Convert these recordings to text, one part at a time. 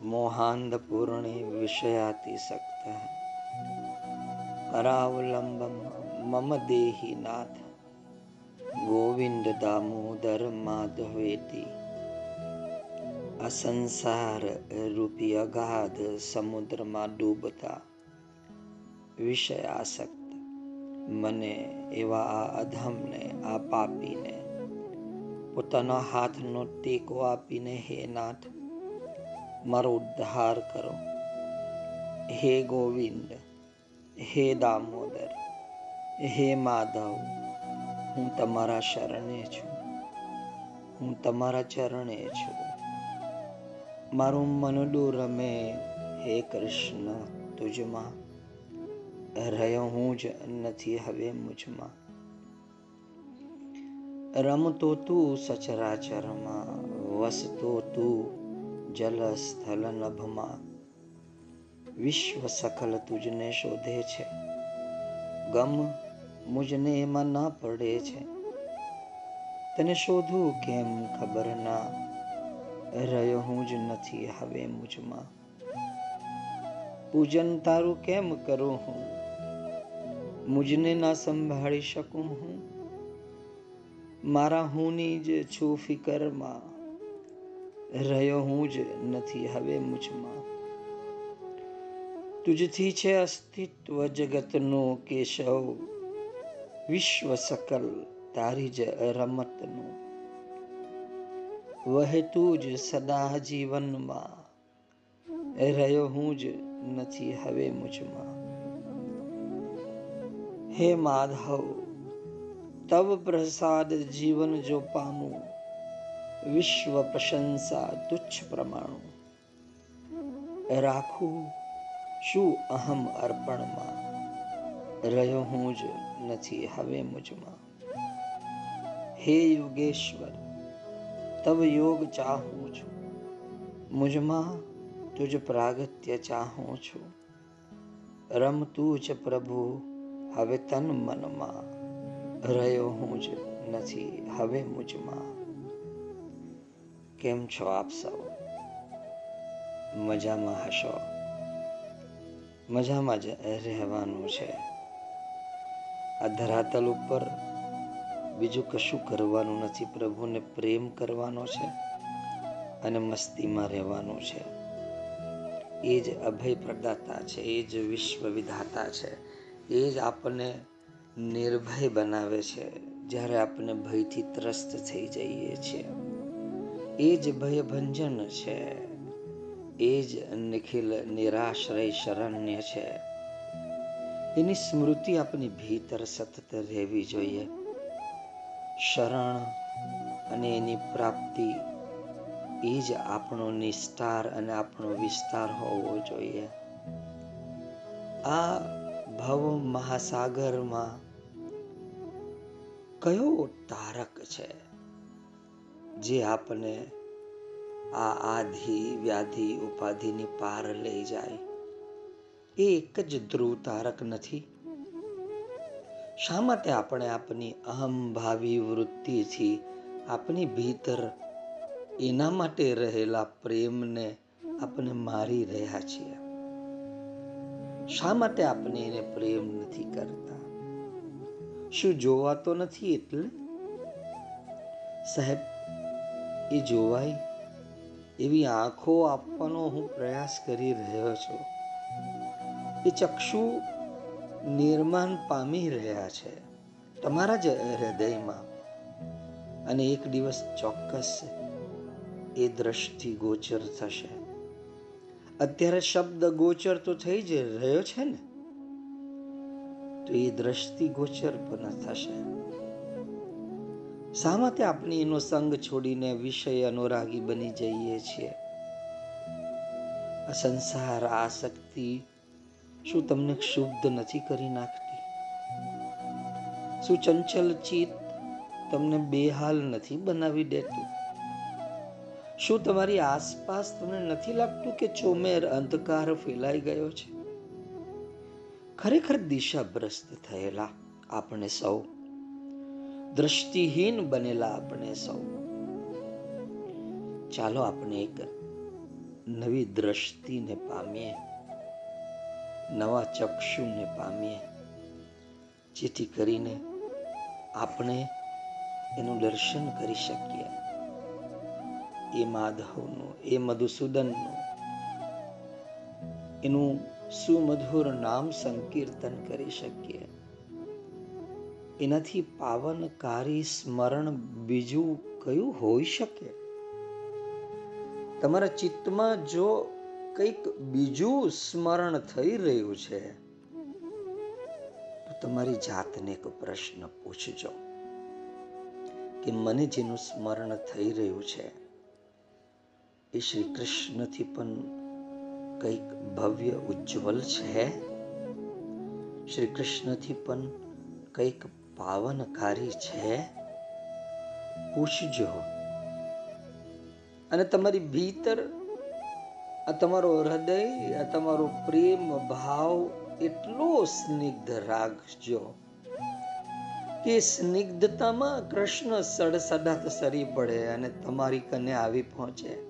મોહાંધપૂર્ણે વિષયાતિસક્ત કરાવલંબમ મમ દેહી નાથ ગોવિંદ દામોદર માધવેતી અસંસાર રૂપી અગાધ સમુદ્રમાં ડૂબતા વિષયાસક્ત મને એવા આ અધમને આ પાપીને પોતાના હાથનો ટેકો આપીને હે નાથ મારો ઉદ્ધાર કરો. હે ગોવિંદ, હે દામોદર, હે માધવ, હું તમારા શરણે છું. હું તમારા ચરણે છું. મારું મનડું રમે, હે કૃષ્ણ, તુજમાં. રહ્યો હું જ નથી હવે મુજમાં. રમતો તું સચરાચરમાં, વસતો તું જલ સ્થલ નભમાં વિશ્વ સકલ તુજને શોધે છે. ગમ મુજને એમાં ના પડે છે. તને શોધું કેમ ખબર ના? રહ્યો હું જ નથી હવે મુજમાં. પૂજન તારું કેમ કરું હું? મુજને ના સંભાળી શકું હું? મારા હુંની જ છું ફિકરમાં. રહ્યો હું જ નથી. હવે મુજમાં તુજથી છે અસ્તિત્વ જગતનું કેશવ. વિશ્વ સકલ તારી જ રમતનું. વહેતું જ સદા જીવનમાં. રહ્યો હું જ નથી હવે મુજમાં હે માધવ, તવ પ્રસાદ જીવન જો પામું. વિશ્વ પ્રશંસા તુચ્છ પ્રમાણું. રાખું, શું અહમ અર્પણમાં? રહ્યો હું જ નથી હવે મુજમાં. હે યોગેશ્વર, તવ યોગ ચાહું છું. મુજમાં તુજ પ્રાગત્ય ચાહું છું. રમતું જ પ્રભુ, હવે તન મનમાં. રહ્યો હું જ નથી હવે મુજમાં. કેમ છો આપ સૌ? મજામાં હશો? મજામાં જ રહેવાનું છે. આ ધરાતલ ઉપર બીજું કશું કરવાનું નથી. પ્રભુને પ્રેમ કરવાનો છે અને મસ્તીમાં રહેવાનું છે. એ જ અભય પ્રદાતા છે, એ જ વિશ્વ વિધાતા છે, એ જ આપણને નિર્ભય બનાવે છે. જ્યારે આપણે ભયથી ત્રસ્ત થઈ જઈએ છીએ. એ જ ભયભંજન છે. એ જ નિખિલ, નિરાશ્રય, શરણ્ય છે. એની સ્મૃતિ આપણી ભીતર સતત રહેવી જોઈએ. શરણ અને એની પ્રાપ્તિ એ જ આપણો નિસ્તાર અને આપણો વિસ્તાર હોવો જોઈએ. આ ભવ મહાસાગરમાં કયો તારક છે? જે આપને આ આધિ, વ્યાધિ, ઉપાધિની પાર લઈ જાય. એ એક જ ધ્રુવ તારક નથી. શા માટે આપણે આપણી અહમભાવી વૃત્તિથી આપણી ભીતર એના માટે રહેલા પ્રેમને આપણે મારી રહ્યા છીએ? શા માટે આપણે એને પ્રેમ નથી કરતા? શું જોવાતો નથી એટલે? સાહેબ એ જોવાય એવી આંખો આપવાનો હું પ્રયાસ કરી રહ્યો છું. એ ચક્ષુ નિર્માણ પામી રહ્યા છે તમારા જ હૃદયમાં. અને એક દિવસ ચોક્કસ એ દ્રષ્ટિ ગોચર થશે. અત્યારે શબ્દ ગોચર તો થઈ જ રહ્યો છે ને? તો એ દ્રષ્ટિ ગોચર પણ થશે. શા માટે આપણે એનો સંગ છોડીને વિષય અનુરાગી બની જઈએ છીએ? આ સંસાર આસક્તિ શું તમને ક્ષુબ્ધ નથી કરી નાખતી? શું ચંચલ ચિત્ત તમને બેહાલ નથી બનાવી દેતું? શું તમારી આસપાસ તમને નથી લાગતું કે ચોમેર અંધકાર ફેલાઈ ગયો છે? ખરેખર દિશાભ્રસ્ત થયેલા આપણે સૌ દ્રષ્ટિહીન બનેલા આપણે સૌ. ચાલો આપણે એક નવી દ્રષ્ટિને પામીએ, નવા ચક્ષુને પામીએ, જેથી કરીને આપણે એનું દર્શન કરી શકીએ. એ માધવનું, એ મધુસૂદનનું, એનું સુમધુર નામ સંકીર્તન કરી શકીએ. એનાથી પાવનકારી સ્મરણ બીજું કયું હોઈ શકે? તમારા ચિત્તમાં જો કંઈક બીજું સ્મરણ થઈ રહ્યું છે, તો તમારી જાતને એક પ્રશ્ન પૂછજો કે મને જેનું સ્મરણ થઈ રહ્યું છે, એ શ્રી કૃષ્ણથી પણ કંઈક ભવ્ય ઉજ્જવલ છે? શ્રી કૃષ્ણથી પણ કંઈક પાવનકારી છે, પૂછજો. અને તમારી ભીતર, આ તમારો હૃદય, આ તમારો પ્રેમ ભાવ એટલો સ્નિગ્ધ રાખજો કે સ્નિગ્ધતામાં કૃષ્ણ સડસડાટ સરી પડે અને તમારી કને આવી પહોંચે.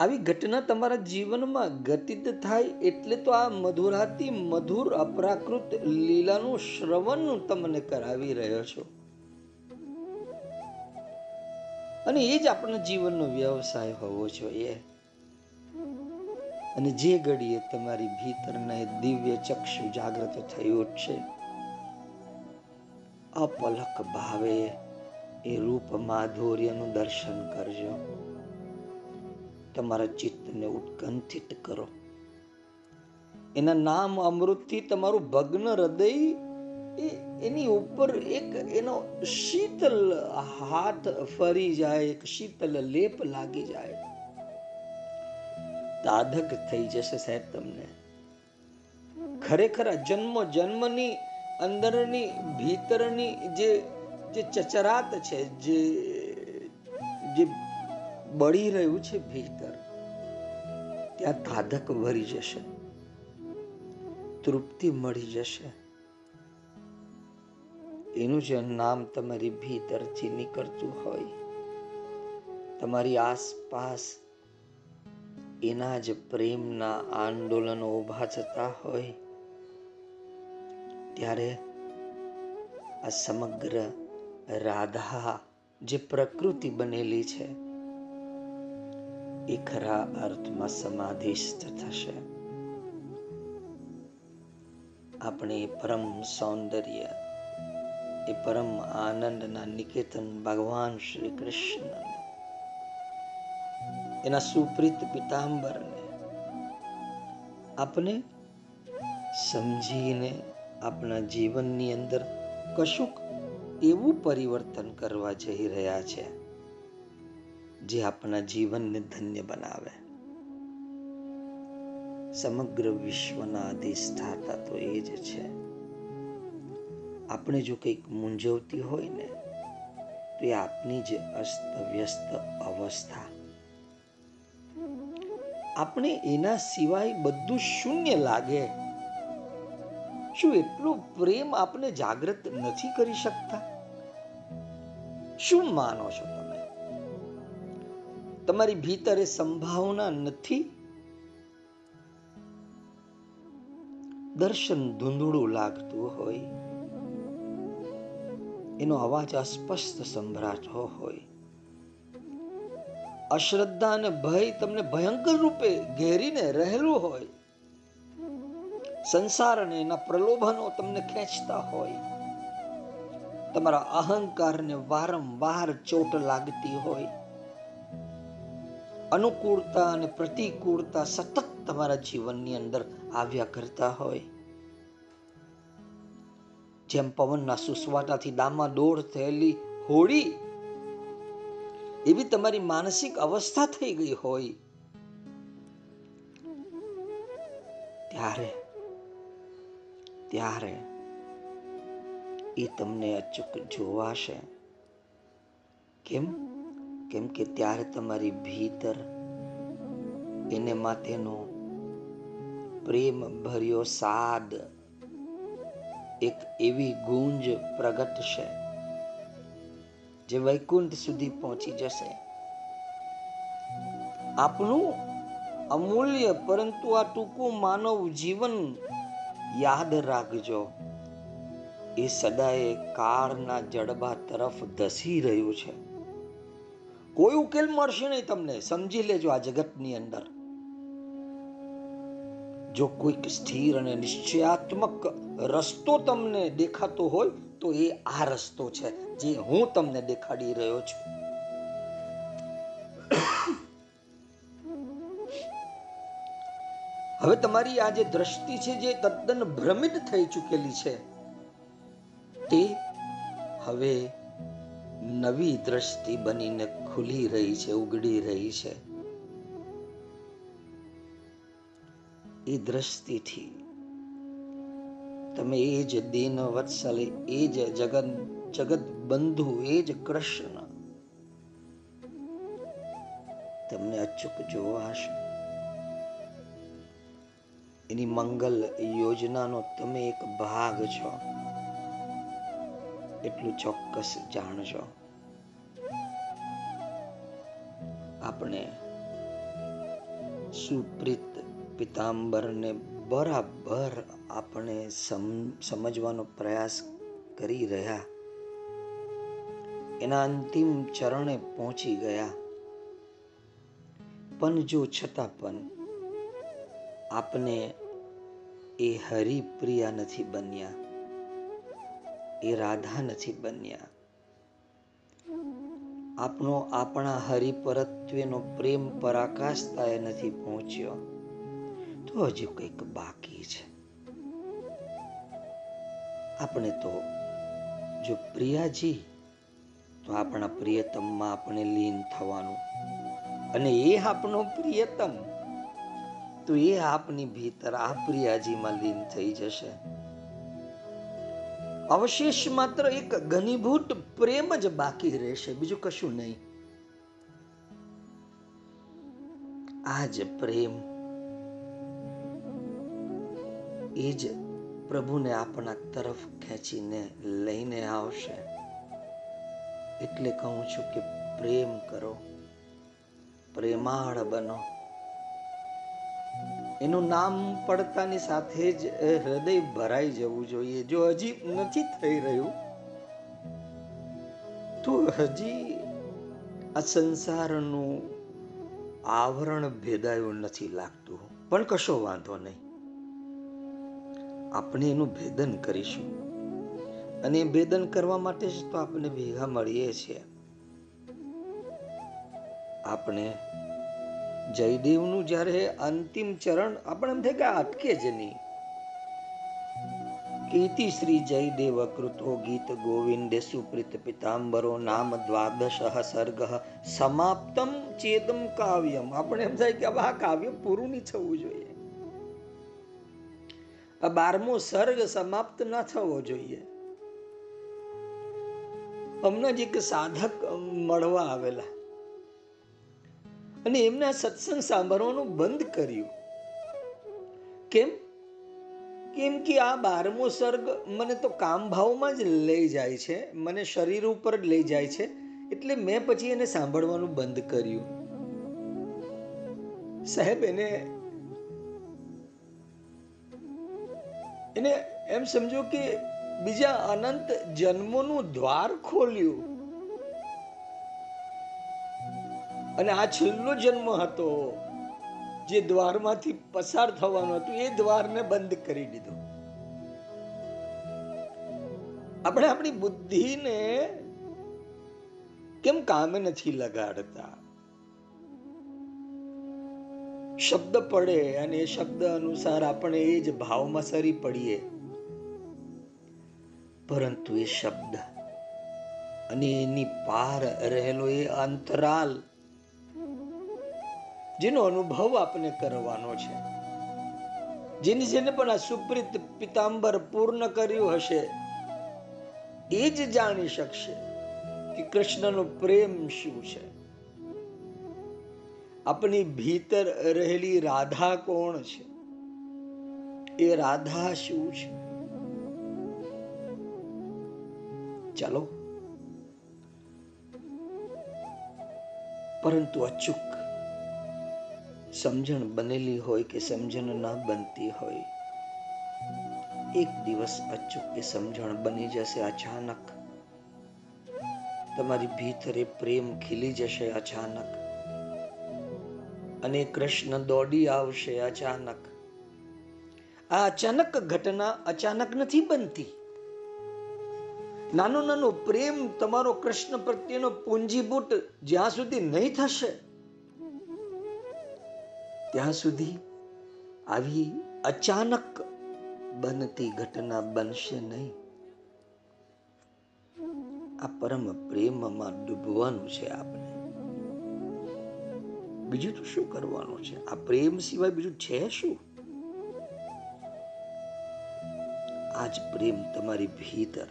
આવી ઘટના તમારા જીવનમાં ઘટિત થાય એટલે તો આ મધુરાતી મધુર અપરાકૃત લીલાનું શ્રવણ તમને કરાવી રહ્યો છો. અને એ જ આપણા જીવનનો વ્યવસાય હોવો જોઈએ. અને જે ઘડીએ તમારી ભીતરના દિવ્ય ચક્ષુ જાગૃત થયું છે અપલક ભાવે એ રૂપ માધુર્યનું દર્શન કરજો. તમારા ચિત્તને ઉત્કંઠિત કરો. એના નામ અમૃતથી તમારું ભગ્ન હૃદય એની ઉપર એક એનો શીતલ હાથ ફરી જાય, એક શીતલ લેપ લાગી જાય. તાધક થઈ જશે સાહેબ તમને. ખરેખર જન્મ જન્મની અંદરની ભીતરની જે જે ચચરાત છે, જે જે બળી રહ્યું છે ભીતર ત્યાં ધાધક વરી જશે. તૃપ્તિ મળી જશે. એનું જે નામ તમારી ભીતરથી નીકળતું હોય. તમારી આસપાસ એના જ પ્રેમના આંદોલનો ઊભા થતા હોય. ત્યારે આ સમગ્ર રાધા જે પ્રકૃતિ બનેલી છે એ ખરા અર્થમાં સમાધિસ્થ થશે આપણે પરમ સૌંદર્ય એ પરમ આનંદના નિકેતન ભગવાન શ્રી કૃષ્ણ એના સુપ્રીત પિતાંબરને આપણે સમજીને આપણા જીવનની અંદર કશુંક એવું પરિવર્તન કરવા જઈ રહ્યા છે જે આપણા જીવનને ધન્ય બનાવે. સમગ્ર વિશ્વના અધિષ્ઠાતા તો એ જ છે. આપણે જો કંઈક મૂંઝવતી હોય ને, તો એ આપની જે અસ્ત વ્યસ્ત અવસ્થા. આપણે એના સિવાય બધું શૂન્ય લાગે. શું એટલો પ્રેમ આપણે જાગૃત નથી કરી શકતા? શું માનો છો તમારી ભીતરે સંભાવના નથી? દર્શન ધૂંધળું લાગતું હોય. એનો અવાજ અસ્પષ્ટ સંભળાતો હોય. અશ્રદ્ધા અને ભય તમને ભયંકર રૂપે ઘેરીને રહેલું હોય. સંસાર અને એના પ્રલોભનો તમને ખેંચતા હોય. તમારા અહંકારને વારંવાર ચોટ લાગતી હોય. અનુકૂળતા અને પ્રતિકૂળતા સતત તમારા જીવનની અંદર આવ્યા કરતા હોય. જેમ પવનના સુસવાટાથી ડામા દોડ થયેલી હોળી એવી તમારી માનસિક અવસ્થા થઈ ગઈ હોય. ત્યારે ત્યારે એ તમને અચૂક જોવાશે. કેમ? કેમ કે ત્યારે તમારી ભીતર એને માટેનો પ્રેમ ભર્યો સાદ એક એવી ગુંજ પ્રગટશે જે વૈકુંઠ સુધી પહોંચી જશે. આપનું અમૂલ્ય, પરંતુ આ ટૂંકું માનવ જીવન યાદ રાખજો. એ સદાય કાળના જડબા તરફ ધસી રહ્યું છે. કોઈ ઉકેલ મળશે નહીં તમને. સમજી લેજો આ જગતની અંદર. જો કોઈક સ્થિર અને નિશ્ચયાત્મક રસ્તો તમને દેખાતો હોય, તો એ આ રસ્તો છે જે હું તમને દેખાડી રહ્યો છું. હવે તમારી આ જે દ્રષ્ટિ છે જે તદ્દન ભ્રમિત થઈ ચૂકેલી છે, તે હવે નવી દ્રષ્ટિ બનીને ખુલી રહી છે, ઉગડી રહી છે. એ દ્રષ્ટિથી તમે એ જ દિન વત્સલ એ જ જગત જગત બંધુ એ જ કૃષ્ણ તમને અચૂક જોવાશે એની મંગલ યોજનાનો તમે એક ભાગ છો. એટલું ચોક્કસ જાણજો આપણે સુપ્રીત પિતાંબરને બરાબર આપણે સમજવાનો પ્રયાસ કરી રહ્યા. એના અંતિમ ચરણે પહોંચી ગયા. પણ જો છતાં પણ આપને એ હરિપ્રિયા નથી બન્યા. એ રાધા નથી બન્યા. આપનો આપણા હરિપરત્વેનો પ્રેમ પરાકાષ્ઠાએ નથી પહોંચ્યો. તો હજુ કંઈક બાકી છે. આપણે તો, જો પ્રિયાજી તો આપણા પ્રિયતમમાં આપણે લીન થવાનું. અને એ આપણો પ્રિયતમ, તો એ આપની ભીતર આ પ્રિયાજીમાં લીન થઈ જશે. અવશેષ માત્ર એક ઘનીભૂત પ્રેમ જ બાકી રહેશે, બીજું કશું નહીં. આ જ પ્રેમ. એ જ પ્રભુને આપણા તરફ ખેંચીને લઈને આવશે. એટલે કહું છું કે પ્રેમ કરો. પ્રેમાળ બનો. એનું નામ પડતાની સાથે જ હૃદય ભરાઈ જવું જોઈએ. જો હજી નથી થઈ રહ્યું, તો હજી આ સંસારનું આવરણ ભેદાયું નથી લાગતું. પણ કશો વાંધો નહીં. આપણે એનું ભેદન કરીશું. અને ભેદન કરવા માટે જ તો આપણે ભેગા મળીએ છીએ. આપણે જયદેવનું જ્યારે અંતિમ ચરણ આપણે એમ થાય કે અટકે જ નહીં. કીર્તિ શ્રી જયદેવ કૃતો ગીત ગોવિંદે સુપ્રીત પિતાંબરો નામ દ્વાદશ સર્ગ સમાપ્તમ ચેતમ કાવ્યમ. આપણે એમ થાય કે આ કાવ્ય પૂરું નહીં થવું જોઈએ. આ બારમો સર્ગ સમાપ્ત ના થવો જોઈએ. હમણાં જ એક સાધક મળવા આવેલા. અને એમના સત્સંગ સાંભળવાનું બંધ કર્યું. કેમ? કેમ કે આ બારમો સર્ગ મને તો કામ ભાવમાં જ લઈ જાય છે, મને શરીર ઉપર જ લઈ જાય છે, એટલે મેં પછી એને સાંભળવાનું બંધ કર્યું. સાહેબ, એને એને એમ સમજો કે બીજા અનંત જન્મોનું દ્વાર ખોલ્યું. અને આ છેલ્લો જન્મ હતો જે દ્વારમાંથી પસાર થવાનું હતું, એ દ્વારને બંધ કરી દીધો. આપણે આપણી બુદ્ધિને કેમ કામે નથી લગાડતા? શબ્દ પડે અને એ શબ્દ અનુસાર આપણે એ જ ભાવમાં સરી પડીએ. પરંતુ એ શબ્દ અને એની પાર રહેલો એ અંતરાલ જેનો અનુભવ આપને કરવાનો છે. જેને જેને પણ આ સુપ્રિત પિતાંબર પૂર્ણ કર્યું હશે, એ જ જાણી શકશે કે કૃષ્ણનો પ્રેમ શું છે. આપણી ભીતર રહેલી રાધા કોણ છે? એ રાધા શું છે? ચાલો. પરંતુ અચૂક સમજણ બનેલી હોય કે સમજણ ન બનતી હોય. એક દિવસ અચૂક એ સમજણ બની જશે અચાનક. તમારી ભીતરે પ્રેમ ખીલી જશે અચાનક. અને કૃષ્ણ દોડી આવશે અચાનક. આ અચાનક ઘટના અચાનક નથી બનતી. નાનો નાનો પ્રેમ તમારો કૃષ્ણ પ્રત્યેનો પૂંજીભૂત જ્યાં સુધી નહીં થશે. ત્યાં સુધી આવી અચાનક બનતી ઘટના બનશે નહીં. આ પરમ પ્રેમમાં ડૂબવાનું છે આપણે. બીજું તો શું કરવાનું છે? આ પ્રેમ સિવાય બીજું છે શું? આજ પ્રેમ તમારી ભીતર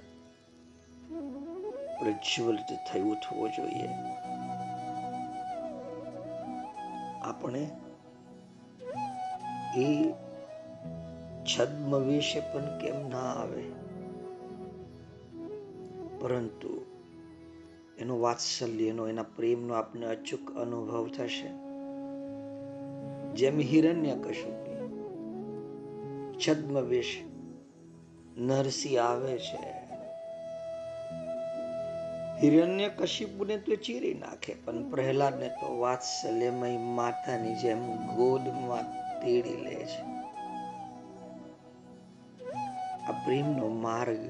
પ્રજ્વલિત થઈ ઉઠવો જોઈએ. આપણે એ છદ્મ વિશે પણ કેમ ના આવે? પરંતુ એનો વાત્સલ્યનો એના પ્રેમનો આપને અચૂક અનુભવ થશે. જેમ હિરણ્ય કશું છદ્મવેશ નરસિંહ આવે છે. હિરણ્ય કશિપુને તો ચીરી નાખે, પણ પ્રહલાદને તો વાત્સલ્યમય માતાની જેમ ગોદમાં તેડી લે છે. આ પ્રેમનો માર્ગ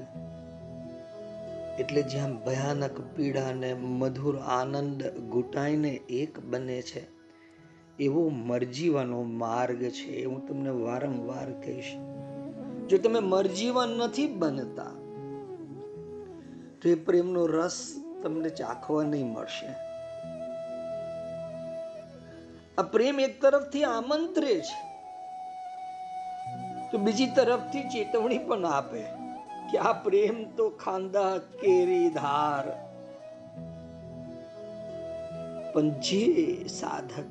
એટલે જ્યાં ભયાનક પીડા ને મધુર આનંદ ઘૂંટાઈને એક બને છે, એવો મરજીવાનો માર્ગ છે હું તમને વારંવાર કહીશ. જો તમે મરજીવા નથી બનતા, તો એ પ્રેમનો રસ તમને ચાખવા નહીં મળશે. આ પ્રેમ એક તરફથી આમંત્રે છે. તો બીજી તરફથી ચેતવણી પણ આપે કે આ પ્રેમ તો ખાંદા કેરી ધાર. પણ જે સાધક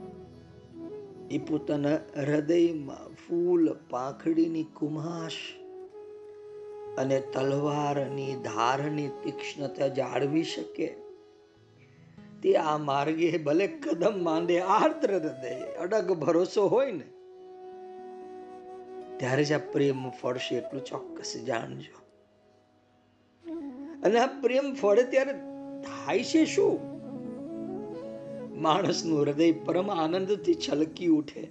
એ પોતાના હૃદયમાં ફૂલ પાંખડીની કુમાશ અને તલવારની ધારની તીક્ષ્ણતા જાળવી શકે, તે આ માર્ગે ભલે કદમ માંડે આર્દ્ર હૃદય, અડગ ભરોસો હોય ને ત્યારે જ આ પ્રેમ ફળશે એટલું ચોક્કસ જાણજો. અને આ પ્રેમ ફળે ત્યારે થાય છે શું? માણસનું હૃદય પરમ આનંદથી છલકી ઉઠે.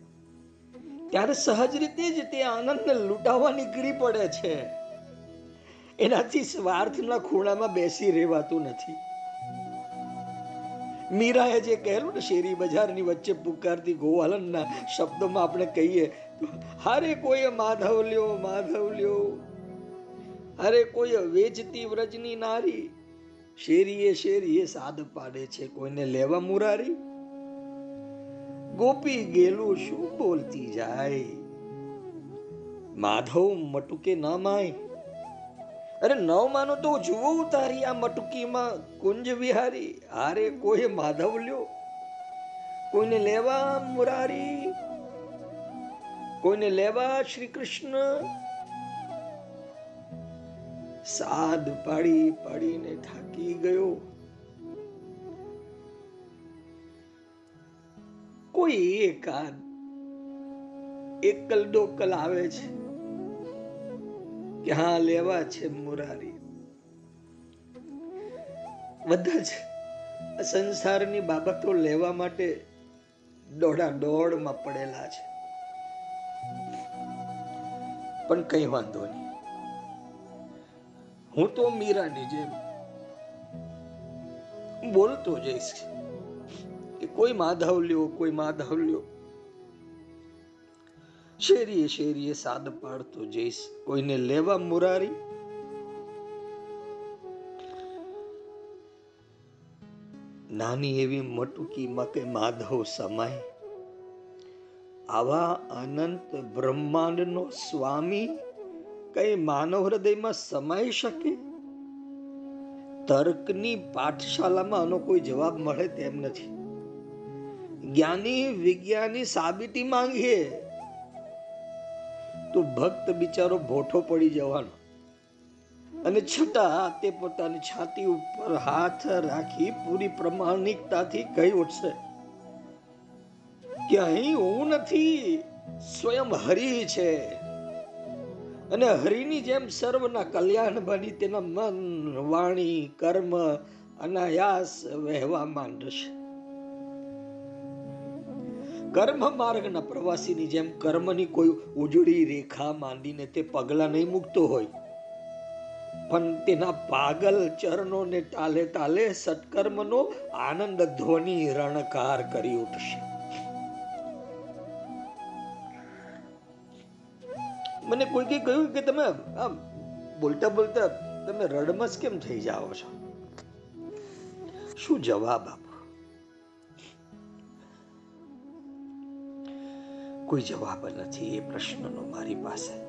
ત્યારે સહજ રીતે જ તે આનંદને લૂંટાવા નીકળી પડે છે. એનાથી સ્વાર્થના ખૂણામાં બેસી રહેવાતું નથી. મીરાએ જે કહેલું ને શેરી બજારની વચ્ચે પુકારતી ગોવાલનના શબ્દોમાં આપણે કહીએ હારે કોઈ માધવ લ્યો માધવ લ્યો. અરે કોઈ વેચતી વ્રજની નારી. શેરીએ શેરીએ સાદ પાડે છે કોઈને લેવા મુરારી. ગોપી ગેલું શું બોલતી જાય? માધવ મટુકે ન માય. અરે ન માનો તો જુઓ તારી આ મટુકીમાં કુંજ વિહારી. હારે કોઈ માધવ લ્યો? કોઈને લેવા મુરારી? કોઈને લેવા શ્રી કૃષ્ણ? સાદ પાડી પાડીને થાકી ગયો. કોઈ એકાદ એકલ ડોકલ આવે છે કે હા, લેવા છે મુરારી. બધા જ સંસારની બાબતો લેવા માટે દોડા દોડમાં પડેલા છે. પણ કઈ વાંધો નહીં. હું તો મીરાની જેમ બોલતો જઈશ કે કોઈ માધવ લ્યો કોઈ માધવ લ્યો શેરીએ શેરીએ સાદ પાડતો જઈશ, કોઈને લેવા મુરારી? નાની એવી મટુકીમાં કે માધવ સમાય. આવા અનંત બ્રહ્માંડનો સ્વામી કઈ માનવ હૃદયમાં સમાઈ શકે? તર્કની પાઠશાલામાં આનો કોઈ જવાબ મળે તેમ નથી. જ્ઞાની વિજ્ઞાની સાબિતી માંગીએ તો ભક્ત બિચારો ભોઠો પડી જવાનો. અને છતાં તે પોતાની છાતી ઉપર હાથ રાખી પૂરી પ્રમાણિકતાથી કહી ઉઠશે. કે અહીં હું નથી, સ્વયં હરિ છે. અને હરિની જેમ સર્વના કલ્યાણ બની તેના મન, વાણી, કર્મ, અનાયાસ વહેવા માંડશે કર્મ માર્ગના પ્રવાસીની જેમ કર્મની કોઈ ઉજળી રેખા માંડીને તે પગલા નહીં મૂકતો હોય. પણ તેના પાગલ ચરણોને તાલે તાલે સત્કર્મનો આનંદ ધ્વનિ રણકાર કરી ઉઠશે. મને કોઈ કહ્યું કે તમે આમ બોલતા બોલતા તમે રડમસ કેમ થઈ જાઓ છો? શું જવાબ આપો? કોઈ જવાબ નથી એ પ્રશ્નનો મારી પાસે.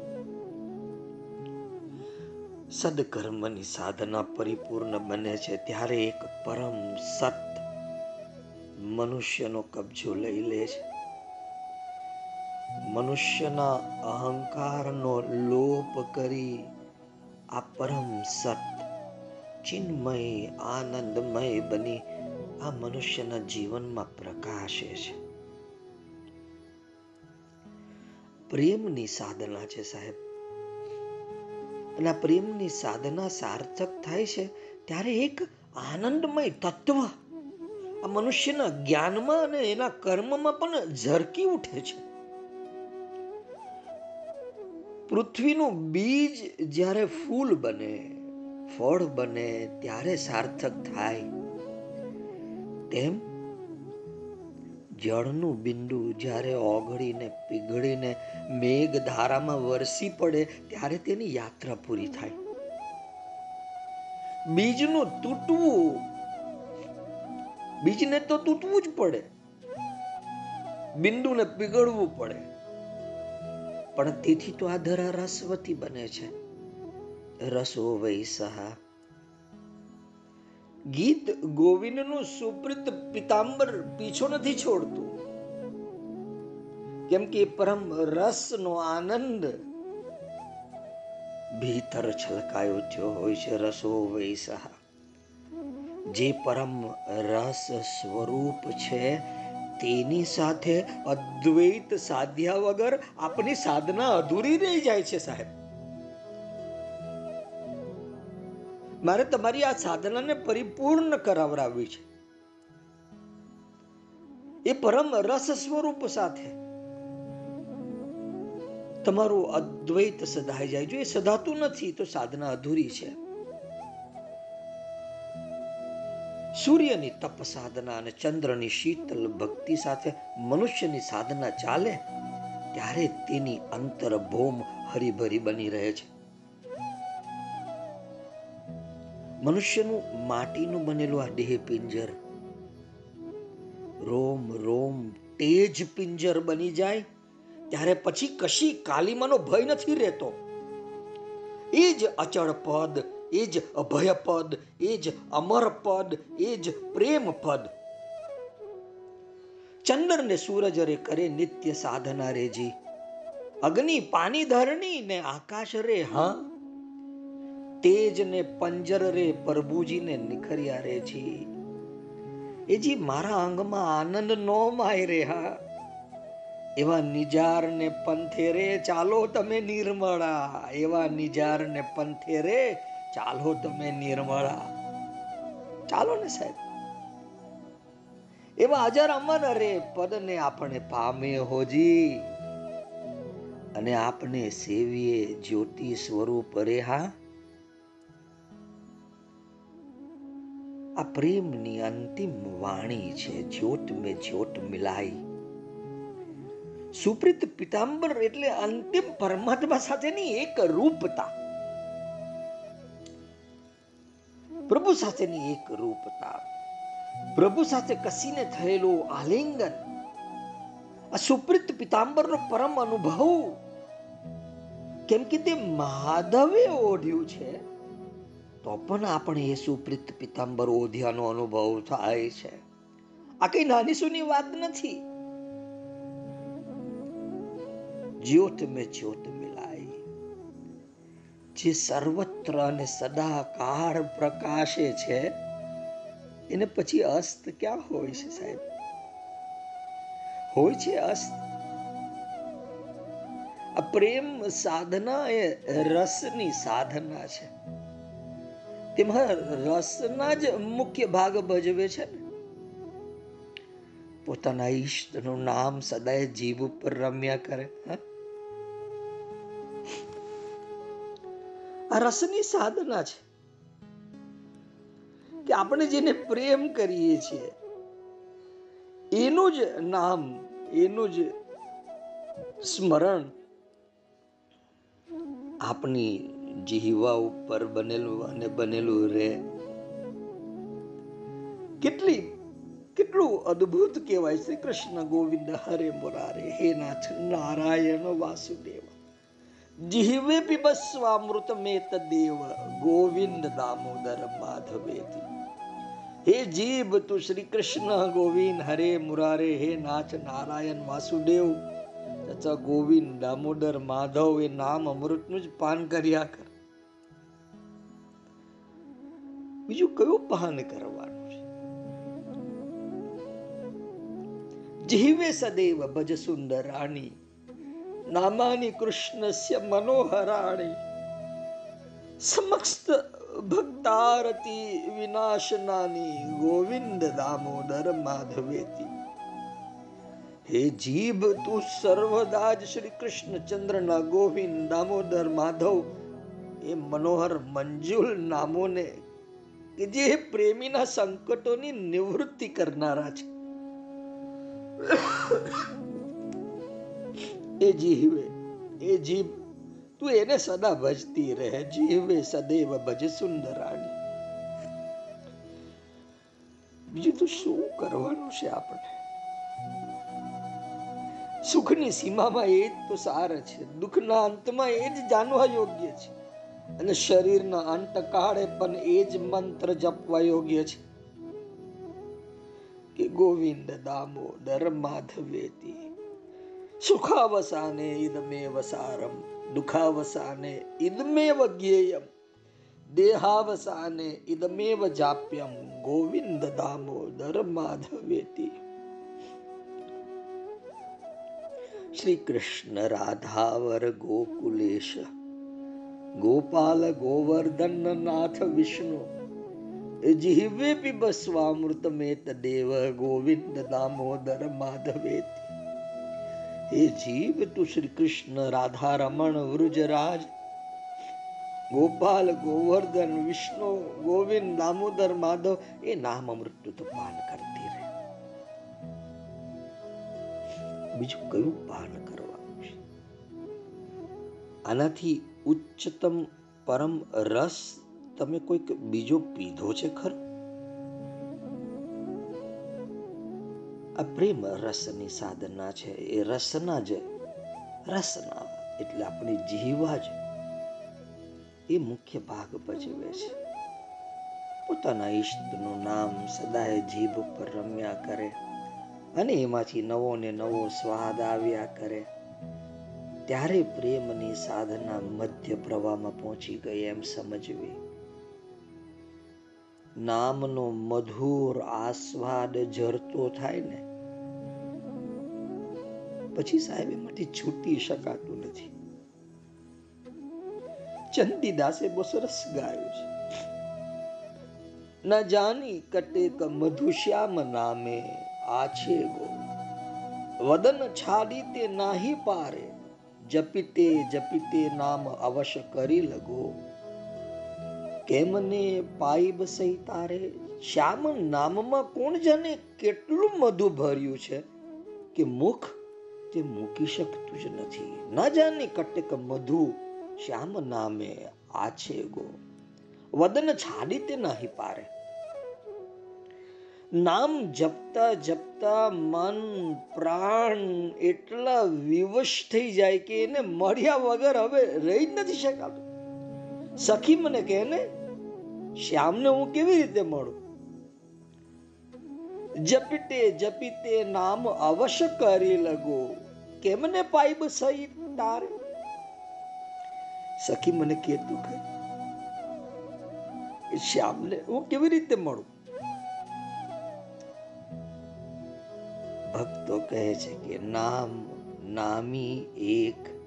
સદકર્મની સાધના પરિપૂર્ણ બને છે ત્યારે એક પરમ સત મનુષ્યનો કબજો લઈ લે છે. મનુષ્યના અહંકારનો લોપ કરી આ પરમ સત, ચિન્મય, આનંદમય બની આ મનુષ્યના જીવનમાં પ્રકાશે છે. પ્રેમની સાધના છે સાહેબ. અને આ પ્રેમની સાધના સાર્થક થાય છે ત્યારે એક આનંદમય તત્વ આ મનુષ્યના જ્ઞાનમાં અને એના કર્મમાં પણ ઝરકી ઉઠે છે. પૃથ્વીનું બીજ જ્યારે ફૂલ બને, ફળ બને, ત્યારે સાર્થક થાય. તેમ જળનું બિંદુ જ્યારે ઓગળીને, પીગળીને મેઘ ધારામાં વરસી પડે, ત્યારે તેની યાત્રા પૂરી થાય. બીજનું તૂટવું, બીજને તો તૂટવું જ પડે. બિંદુને પીગળવું પડે. પણ તેથી તો આ ધરા રસવતી બને છે. રસો વૈસહા ગીત ગોવિંદનું સુપ્રિત પિતાંબર પીછો નથી છોડતું. કેમ કે પરમ રસનો આનંદ ભીતર છલકાયો થયો હોય છે રસો વૈસહા જે પરમ રસ સ્વરૂપ છે તેની સાથે અદ્વૈત સાધ્યા વગર આપની સાધના અધૂરી રહી જાય છે, સાહેબ. મારે તમારી આ સાધનાને પરિપૂર્ણ કરાવરાવવી છે. એ પરમ રસ સ્વરૂપ સાથે. તમારું અદ્વૈત સદાઈ જાય. જો એ સદાતું નથી, તો સાધના અધૂરી છે. સૂર્યની તપ સાધના અને ચંદ્રની શીતલ ભક્તિ સાથે મનુષ્યની સાધના ચાલે, ત્યારે તેની અંતર ભૌમ હરીભરી બની રહે છે. મનુષ્યનું માટીનું બનેલું આ દેહ પિંજર, રોમ રોમ તેજ પિંજર બની જાય, ત્યારે પછી કશી કાલિમાનો ભય નથી રહેતો. એ જ અચળ પદ, એ જ અભય એ જ અમર પદ એ જ પ્રેમ પદ ચંદ્ર ને સૂરજ રે કરે નિત્ય સાધના રેજી અગ્નિ પાણી ધરણી ને આકાશ રે, હા? તેજ ને પંજર રે પ્રભુજી ને નિખર્યા રે જી. એ મારા અંગમાં આનંદ નો માય રે, હા? એવા નિજાર ને પંથે રે, ચાલો તમે નિર્મળા. એવા નિજાર ને પંથે રે ચાલો તમે નિર્મળા. ચાલો ને સાહેબ. એવા હજાર અમર અરે પદને આપણે પામે હોજી. અને આપને સેવીએ જ્યોતિ સ્વરૂપ રે હા. આ પ્રેમની અંતિમ વાણી છે, જ્યોત મે જ્યોત મિલાઈ. સુપ્રીત પિતાંબર એટલે અંતિમ પરમાત્મા સાથેની એક રૂપતા. પ્રભુ સાથેની એક રૂપતા. પ્રભુ સાથે કસીને થયેલું આલિંગન, આ સુપ્રિત પિતાંબરનો પરમ અનુભવ. કેમ કે તે માધવે ઓઢ્યું છે, તો પણ આપણે એ સુપ્રિત પિતાંબર ઓઢ્યાનો અનુભવ થાય છે. આ કઈ નાની સુની વાત નથી. જ્યોત મેં જ્યોત મિલાઈ જે સર્વત્ર અને સદાકાળ પ્રકાશે છે, એને પછી અસ્ત ક્યાં હોય છે સાહેબ? હોય છે અસ્ત? આ પ્રેમ સાધના એ રસની સાધના છે. તેમાં રસના જ મુખ્ય ભાગ ભજવે છે ને. પોતાના ઈષ્ટનું નામ સદાય જીવ ઉપર રમ્યા કરે આ રસની સાધના છે કે આપણે જેને પ્રેમ કરીએ છીએ, એનું જ નામ, એનું જ સ્મરણ આપની જીવા ઉપર બનેલું અને બનેલું રહે. કેટલી, કેટલું અદ્ભુત કહેવાય શ્રી કૃષ્ણ ગોવિંદ હરે મોરારે, હે નાથ નારાયણ વાસુદેવ. જીવે પીબસ્વામૃતમેત દેવ ગોવિંદ દામોદર માધવેતી હે જીભ તું શ્રી કૃષ્ણ ગોવિંદ હરે મુરારે હે નાથ નારાયણ વાસુદેવ તથા ગોવિંદ દામોદર માધવ એ નામ અમૃતનું જ પાન કર્યા કર બીજું કયું પાન કરવાનું છે જીવે સદૈવ ભજ સુંદરાણી નામાની કૃષ્ણસ્ય મનોહરાણી. સમક્ષ ભક્તારતી વિનાશનાની ગોવિંદ દામોદર માધવેતી. હે જીભ, તું સર્વદા જ શ્રી કૃષ્ણચંદ્રના ગોવિંદ દામોદર માધવ. એ મનોહર મંજુલ નામોને કે જે પ્રેમીના સંકટોની નિવૃત્તિ કરનારા છે. એ જીવે, એ જીવ તું એને સદા ભજતી રહે, જીવે સદૈવ ભજ સુંદરાણી. બીજું તો શું કરવાનું છે આપણે? સુખની સીમામાં એ જ તો સાર છે, દુઃખના અંતમાં એ જ જાણવા યોગ્ય છે. અને શરીરના અંત કાળે પણ એ જ મંત્ર જપવા યોગ્ય છે. કે ગોવિંદ દામોદર માધવેતી સુખાવસાને ઇદમેવ સારમ, દુઃખાવસાને ઇદમેવ જ્ઞેયમ દેહાવસાને ઇદમેવ જાપ્યમ, ગોવિંદ દામોદર માધવેતી. શ્રી કૃષ્ણ રાધાવર ગોકુલેશ, ગોપાલ ગોવર્ધન નાથ વિષ્ણુ જીવે પીબસ્વામૃત મેત દેવ ગોવિંદ દામોદર માધવેતી. હે જીવ, તું શ્રી કૃષ્ણ રાધા રમણ વૃજરાજ, ગોપાલ, ગોવર્ધન, વિષ્ણુ, ગોવિંદ, દામોદર, માધવ, એ નામ અમૃત તો પાન કરતી રહે. બીજું કયું પાન કરવાનું છે? આનાથી ઉચ્ચતમ પરમ રસ તમે કોઈક બીજો પીધો છે ખરો? આ પ્રેમ રસની સાધના છે. એ રસના જ રસના એટલે આપણી જીવા જ એ મુખ્ય ભાગ ભજવે છે. પોતાના ઈષ્ટનું નામ સદાય જીભ ઉપર રમ્યા કરે અને એમાંથી નવો ને નવો સ્વાદ આવ્યા કરે. ત્યારે પ્રેમની સાધના મધ્ય પ્રવાહમાં પહોંચી ગઈ એમ સમજવી. નામનો મધુર આસ્વાદ ઝરતો થાય ને પછી સાહેબ એમાંથી છૂટી શકાતું નથી. ચંદીદાસે બહુ સરસ ગાયું છે. ન જાની કટેક મધુશ્યામ નામે આછે ગો વદન છાડી તે નાહી પારે. જપિતે જપિતે નામ અવશ્ય કરી લગો. કેમને પાઈ બસઈ તારે? શ્યામ નામમાં કોણ જાણે કેટલું મધુ ભર્યું છે? કે મુખ તે મૂકી શકતું જ નથી. ના જાને કટેક મધુ શ્યામ નામે આછે ગો વદન છાડી તે નહીં પારે. નામ જપતા જપતા મન પ્રાણ એટલા વિવશ થઈ જાય કે એને મળ્યા વગર હવે રહી જ નથી શકાતું. સખી મને કહે ને શ્યામને હું કેવી રીતે મળું? જપીતે જપીતે નામ અવશ્ય કરી લગો. કેમને પાઇબ સહિત તારે સખી મને કે કે શ્યામને હું કેવી રીતે મળું? ભક્તો કહે છે કે, નામ, નામી એક.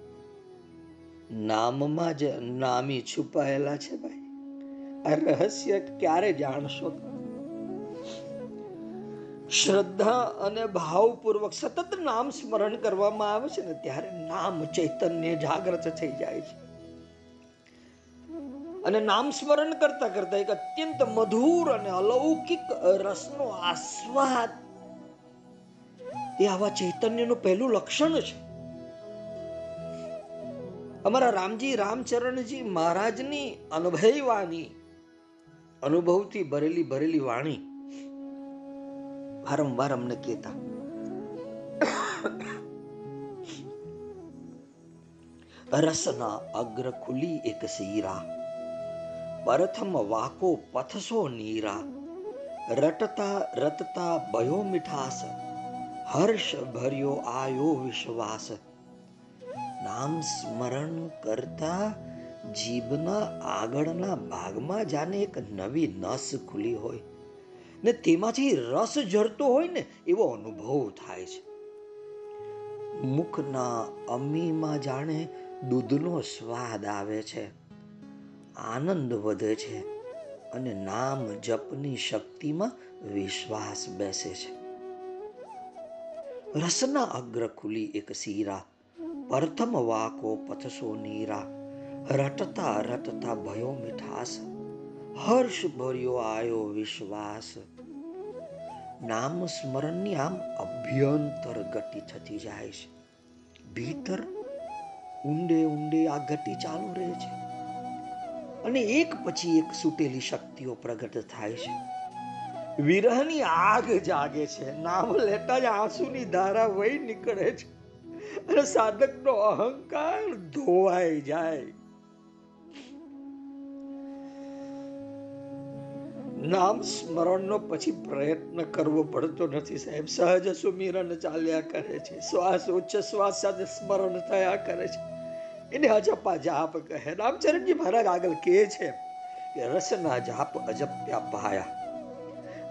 નામમાં જ નામી છુપાયેલા છે ભાઈ. આ રહસ્ય ક્યારે જાણશો શ્રદ્ધા અને ભાવપૂર્વક સતત નામ સ્મરણ કરવામાં આવે છે ને, ત્યારે નામ ચૈતન્ય જાગ્રત થઈ જાય છે. અને નામ સ્મરણ કરતા કરતા એક અત્યંત મધુર અને અલૌકિક રસનો આસ્વાદ. એ આવા ચૈતન્યનું પહેલું લક્ષણ છે. અમારા રામજી રામચરણજી મહારાજની અનુભવી વાણી અનુભવથી ભરેલી ભરેલી વાણી વારંવાર અમને કહેતા. રસના અગ્ર ખુલી એક સીરા પ્રથમ વાકો પથસો નીરા. રટતા રટતા ભયો મીઠાસ. હર્ષ ભર્યો આયો વિશ્વાસ. નામ સ્મરણ કરતા જીભના આગળના ભાગમાં જાને એક નવી નસ ખુલી હોય. ને તેમાંથી રસ ઝરતો હોય ને એવો અનુભવ થાય છે. મુખના અમીમાં જાણે દૂધનો સ્વાદ આવે છે, આનંદ વધે છે અને નામ જપની શક્તિમાં વિશ્વાસ બેસે છે. રસના અગ્ર ખુલી એક સીરા પ્રથમ વાકો પથસો નીરા, રટતા રટતા ભયો મીઠાસ હર્ષ ભર્યો આયો વિશ્વાસ. નામ સ્મરણની આમ અભ્યંતર ગતિ થતી જાય છે. ભીતર ઊંડે ઊંડે આ ગતિ ચાલુ રહે છે. અને એક પછી એક સૂટેલી શક્તિઓ પ્રગટ થાય છે. વિરહની આગ જાગે છે. નામ લેતા જ આંસુની ધારા વહી નીકળે છે. અને સાધકનો અહંકાર ધોવાઈ જાય. નામ સ્મરણનો પછી પ્રયત્ન કરવો પડતો નથી સાહેબ. સહજ સુમિરન ચાલ્યા કરે છે. શ્વાસ, ઉચ્ચ શ્વાસ સાથે સ્મરણ થયા કરે છે. એને અજપા જાપ કહે. રામચરણજી મહારાજ આગળ કહે છે કે, રસના જાપ અજપ્યા પાયા.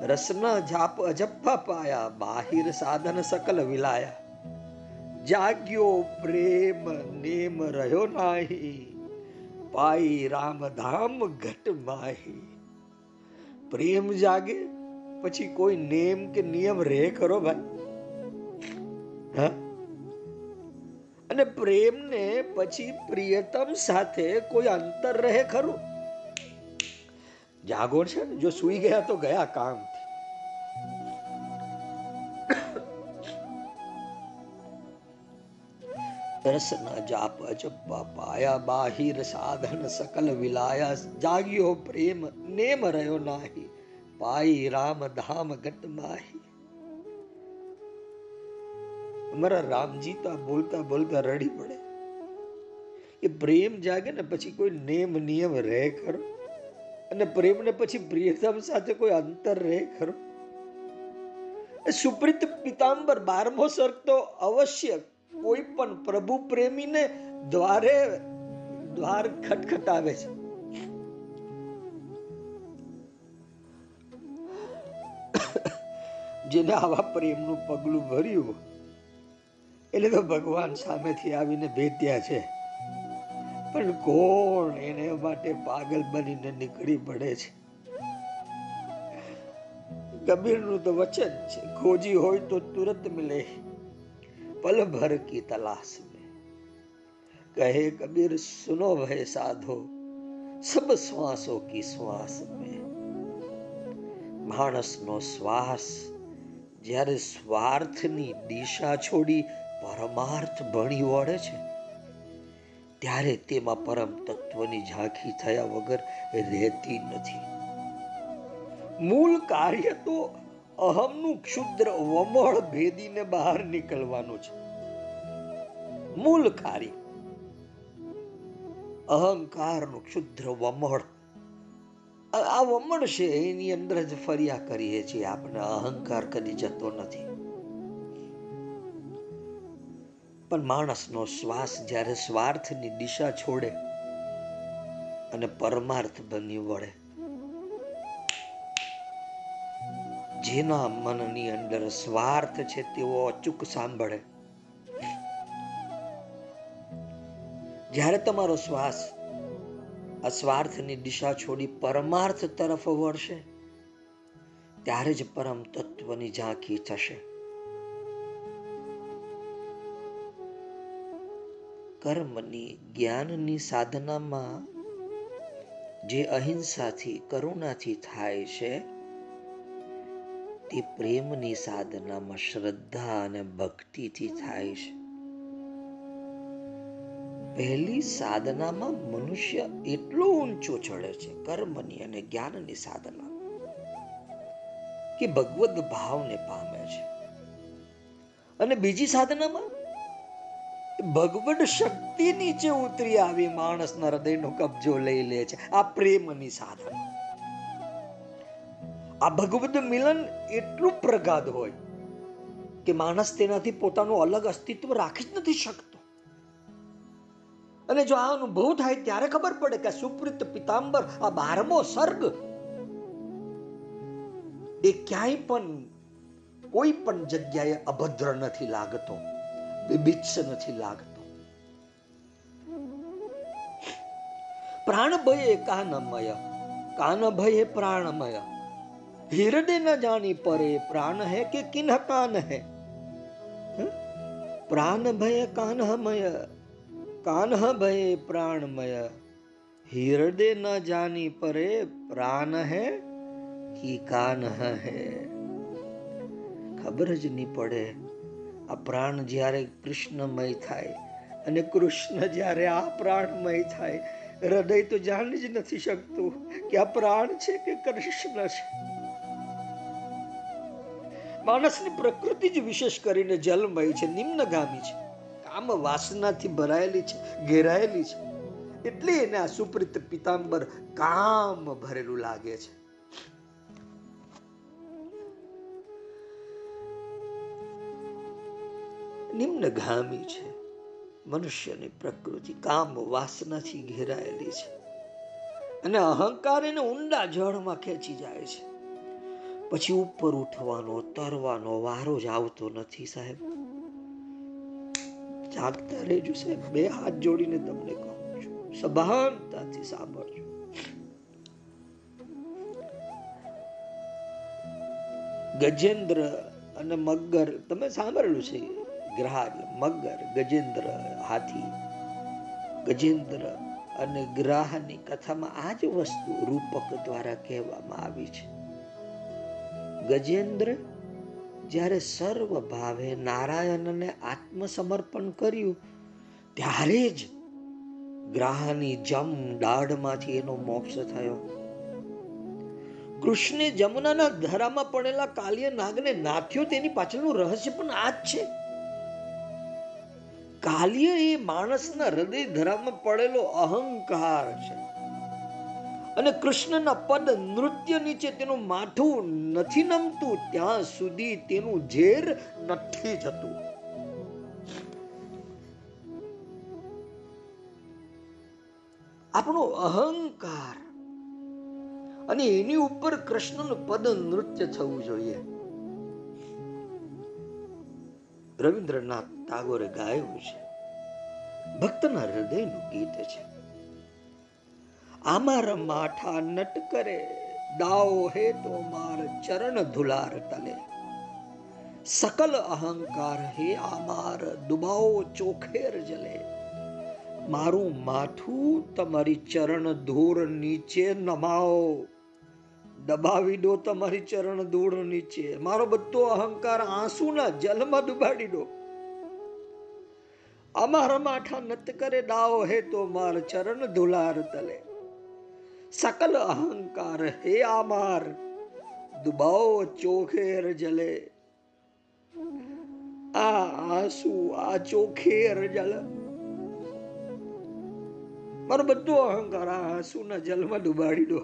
રસના જાપ અજપ્પા પાયા. બાહિર સાધન સકલ વિલાયા. જાગ્યો પ્રેમ, નેમ રહ્યો નાહી. પાઈ રામ ધામ ઘટ માહી. પ્રેમ જાગે, પછી કોઈ નેમ કે નિયમ રહે ખરો ભાઈ? હા? અને પ્રેમને પછી પ્રિયતમ સાથે કોઈ અંતર રહે ખરું? જાગો છે ને, જો સુઈ ગયા તો ગયા કામ. રસના જાપ અજપ્પા પાયા બાહિર સાધન સકલ વિલાયા જાગ્યો પ્રેમ નેમ રહ્યો નાહી પાઈ રામ ધામ ગટ માહી અમારા રામજી તો બોલતા બોલતા રડી પડે એ પ્રેમ જાગે ને પછી કોઈ નેમ નિયમ રહે ખરો અને પ્રેમ ને પછી પ્રિયતમ સાથે કોઈ અંતર રહે ખરો સુપ્રીત પિતાંબર બારમો સર્ગ તો અવશ્ય કોઈ પણ પ્રભુ પ્રેમીને દ્વારે, દ્વાર ખટખટાવે છે. જેને આવા પ્રેમનું પગલું ભર્યું એટલે તો ભગવાન સામેથી આવીને ભેટ્યા છે. પણ કોણ એને માટે પાગલ બનીને નીકળી પડે છે? કબીરનું તો વચન છે. ખોજી હોય તો તુરંત મિલે पल भर की तलाश में कहे कबीर सुनो भय साधो सब श्वासों की श्वास में માણસનો શ્વાસ જ્યારે સ્વાર્થની દિશા છોડી પરમાર્થ ભણી વળે છે ત્યારે તેમાં પરમ તત્વની ઝાંખી થયા વગર રહેતી નથી મૂળ કાર્ય તો અહમનું ક્ષુદ્ર વમળ ભેદીને બહાર નીકળવાનું છે. મૂળ કાર્ય અહંકારનું ક્ષુદ્ર વમળ. આ વમણ છે, એની અંદર જ ફર્યા કરીએ છીએ આપણે. અહંકાર કદી જતો નથી. પણ માણસનો શ્વાસ જ્યારે સ્વાર્થની દિશા છોડે અને પરમાર્થ બની વળે જેના મનની અંદર સ્વાર્થ છે તેઓ અચૂક સાંભળે. જ્યારે તમારો શ્વાસ અસ્વાર્થની દિશા છોડી પરમાર્થ તરફ વળશે, ત્યારે જ પરમ તત્વની ઝાંખી થશે. કર્મની, જ્ઞાનની સાધનામાં જે અહિંસાથી, કરુણાથી થાય છે તે પ્રેમની સાધનામાં શ્રદ્ધા અને ભક્તિથી થાય છે. પહેલી સાધનામાં મનુષ્ય એટલો ઊંચો ચડે છે કર્મની અને જ્ઞાનની સાધના કે ભગવદ્ ભાવને પામે છે. અને બીજી સાધનામાં ભગવડ શક્તિ નીચે ઉતરી આવી, માણસના હૃદયનો કબજો લઈ લે છે. આ પ્રેમની સાધના. આ ભગવદ મિલન એટલું પ્રગાદ હોય કે માણસ તેનાથી પોતાનું અલગ અસ્તિત્વ રાખી જ નથી શકતો. અને જો આ અનુભવ થાય ત્યારે ખબર પડે કે સુપ્રિત પિતાંબર, આ બારમો સર્ગ એ ક્યાંય પણ કોઈ પણ જગ્યાએ અભદ્ર નથી લાગતો બિબિત્સ નથી લાગતો. પ્રાણ ભય કાનમય કાન ભય પ્રાણમય. હૃદય ન જાણી પરે પ્રાણ હે કે કિન્હ કાન હે પ્રાણ ભય કાનહમય કાનહ ભય પ્રાણમય હિરડે ન જાની પરે પ્રાણ હે કે કાન હે ખબર જ નહીં પડે, આ પ્રાણ જ્યારે કૃષ્ણમય થાય અને કૃષ્ણ જ્યારે આ પ્રાણમય થાય, હૃદય તો જાણી જ નથી શકતું કે આ પ્રાણ છે કે કૃષ્ણ છે. માણસની પ્રકૃતિ જ વિશેષ કરીને જલમય છે, નિમ્નગામી છે. કામ વાસનાથી ભરાયેલી છે, ઘેરાયેલી છે. એટલે એને આ સુપ્રિત પિતાંબર કામ ભરેલું લાગે છે. નિમ્નગામી છે. મનુષ્યની પ્રકૃતિ કામ વાસનાથી ઘેરાયેલી છે. અને અહંકાર એને ઊંડા જળમાં ખેંચી જાય છે. પછી ઉપર ઉઠવાનો, તરવાનો વારો જ આવતો નથી સાહેબ. જાગતા રહેજો સાહેબ. બે હાથ જોડીને તમને કહું છું. સભાનતાથી સાંભળજો. ગજેન્દ્ર અને મગર, તમે સાંભળેલું છે? ગ્રાહ મગર, ગજેન્દ્ર હાથી. ગજેન્દ્ર અને ગ્રાહની કથામાં આ જ વસ્તુ રૂપક દ્વારા કહેવામાં આવી છે. ગજેન્દ્ર જ્યારે સર્વ ભાવે નારાયણને આત્મસમર્પણ કર્યું, ત્યારે જ ગ્રાહની જમ દાઢમાંથી એનો મોક્ષ થયો. કૃષ્ણે જમુનાના ધરામાં પડેલા કાલ્ય નાગને નાથ્યો તેની પાછળનું રહસ્ય પણ આ જ છે. કાલ્ય એ માણસના હૃદય ધરામાં પડેલો અહંકાર છે. અને કૃષ્ણના પદ નૃત્ય નીચે તેનું માથું નથી નમતું, ત્યાં સુધી તેનું ઝેર નથી જતું. આપણો અહંકાર અને એની ઉપર કૃષ્ણનું પદ નૃત્ય થવું જોઈએ. રવિન્દ્રનાથ ટાગોરે ગાયું છે, ભક્તના હૃદયનું ગીત છે. આમાર માઠા નટ કરે, દાવ હે તો માર ચરણ ધુલાર તલે. સકલ અહંકાર હે આમાર દુબાવો ચોખેર જલે. મારું માથું તમારી ચરણ ધૂળ નીચે નમાવો દબાવી દો તમારી ચરણ ધૂળ નીચે. મારો બધો અહંકાર આંસુના જલમાં ડુબાડી દો. અમારા માઠા નત કરે, દાવ હે તો માર ચરણ ધુલાર તલે. સકલ અહંકાર હે આમાર દુબાવો ચોખેર જલે આ આંસુ આ ચોખેર જલ મારો બધો અહંકાર આ આંસુના જલમાં ડુબાડી દો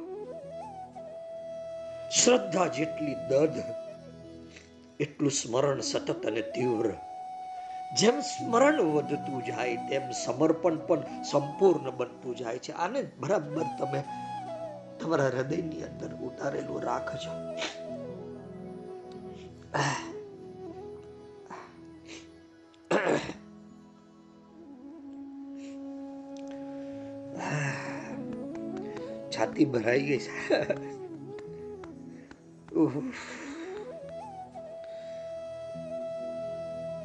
શ્રદ્ધા જેટલી દદ એટલું સ્મરણ સતત અને તીવ્ર. જેમ સ્મરણ વધતું જાય, તેમ સમર્પણ પણ સંપૂર્ણ બનતું જાય છે. આને બરાબર તમે તમારા હૃદયની અંદર ઉતારેલું રાખજો. છાતી ભરાઈ ગઈ છે.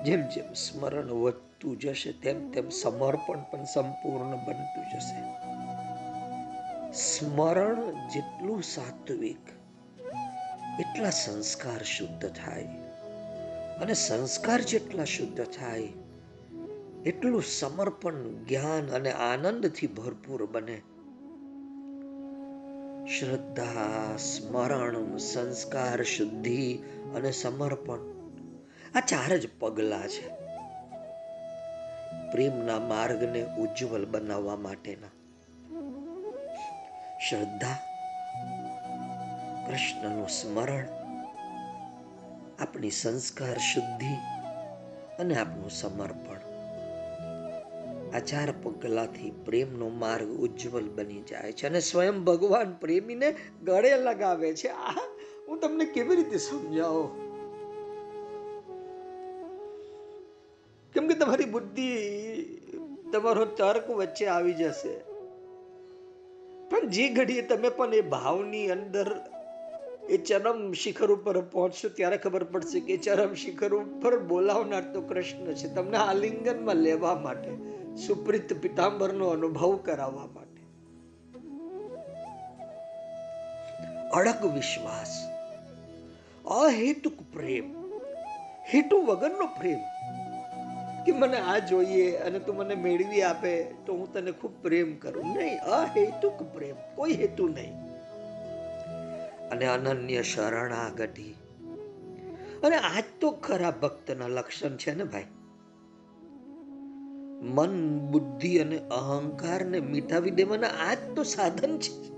જેમ જેમ સ્મરણ વધતું જશે, તેમ તેમ સમર્પણ પણ સંપૂર્ણ બનતું જશે. સ્મરણ જેટલું સાત્વિક, એટલા સંસ્કાર શુદ્ધ થાય. અને સંસ્કાર જેટલા શુદ્ધ થાય, એટલું સમર્પણ, જ્ઞાન અને આનંદથી ભરપૂર બને. શ્રદ્ધા, સ્મરણ, સંસ્કાર, શુદ્ધિ અને સમર્પણ આ ચાર જ પગલા છે. પ્રેમના માર્ગને ઉજ્જવલ બનાવવા માટેના. શ્રદ્ધા, કૃષ્ણનું સ્મરણ, આપણી સંસ્કાર શુદ્ધિ અને આપણું સમર્પણ. આ ચાર પગલાથી પ્રેમનો માર્ગ ઉજ્જવલ બની જાય છે અને સ્વયં ભગવાન પ્રેમીને ગળે લગાવે છે. આ હું તમને કેવી રીતે સમજાવું? કેમ કે તમારી બુદ્ધિ તમારો તર્ક વચ્ચે આવી જશે. પણ જે ઘડીએ તમે પણ એ ભાવની અંદર એ ચરમ શિખર ઉપર પહોંચશો ત્યારે ખબર પડશે કે ચરમ શિખર ઉપર બોલાવનાર તો કૃષ્ણ છે. તમને આલિંગનમાં લેવા માટે, સુપ્રિત પિતાંબરનો અનુભવ કરાવવા માટે. અડગ વિશ્વાસ, અહેતુક પ્રેમ, હેતુ વગરનો પ્રેમ. કે મને આ જોઈએ અને તું મને મેળવી આપે, તો હું તને ખૂબ પ્રેમ કરું. નહીં, અહેતુક પ્રેમ, કોઈ હેતુ નહીં. અને અનન્ય શરણાગતિ. અને આજ તો ખરા ભક્તના લક્ષણ છે ને ભાઈ. મન, બુદ્ધિ અને અહંકારને મીઠાવી દેવાના આ જ તો સાધન છે.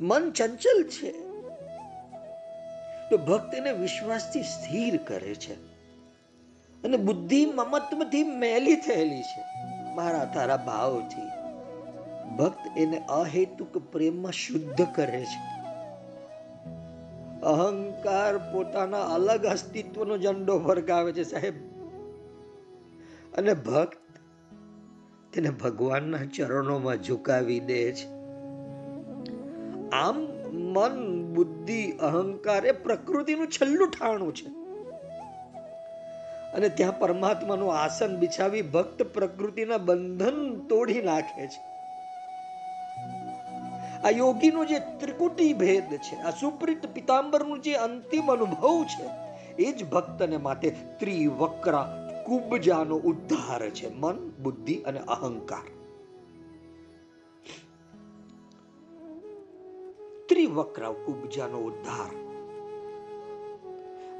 મન ચંચલ છે. તો ભક્ત એને વિશ્વાસથી સ્થિર કરે છે. અને બુદ્ધિ મમત્વથી મેલી થયેલી છે. મારા તારા ભાવથી. ભક્ત એને અહેતુક પ્રેમમાં શુદ્ધ કરે છે. અહંકાર પોતાના અલગ અસ્તિત્વનો ઝંડો ફરકાવે છે સાહેબ. અને ભક્ત તેને ભગવાનના ચરણોમાં ઝુકાવી દે છે. આમ મન, બુદ્ધિ, અહંકાર એ પ્રકૃતિનું છેલ્લું ઠાણું છે. અને ત્યાં પરમાત્માનું આસન બિછાવી ભક્ત પ્રકૃતિના બંધન તોડી નાખે છે. આ યોગીનો જે ત્રિકુટી ભેદ છે, આ સુપ્રિત પિતાંબરનું જે અંતિમ અનુભવ છે, એ જ ભક્તને માટે ત્રિવક્રા કુબજાનો ઉદ્ધાર છે, મન, બુદ્ધિ અને અહંકાર. ત્રિવક્રા કુબજાનો ઉદ્ધાર.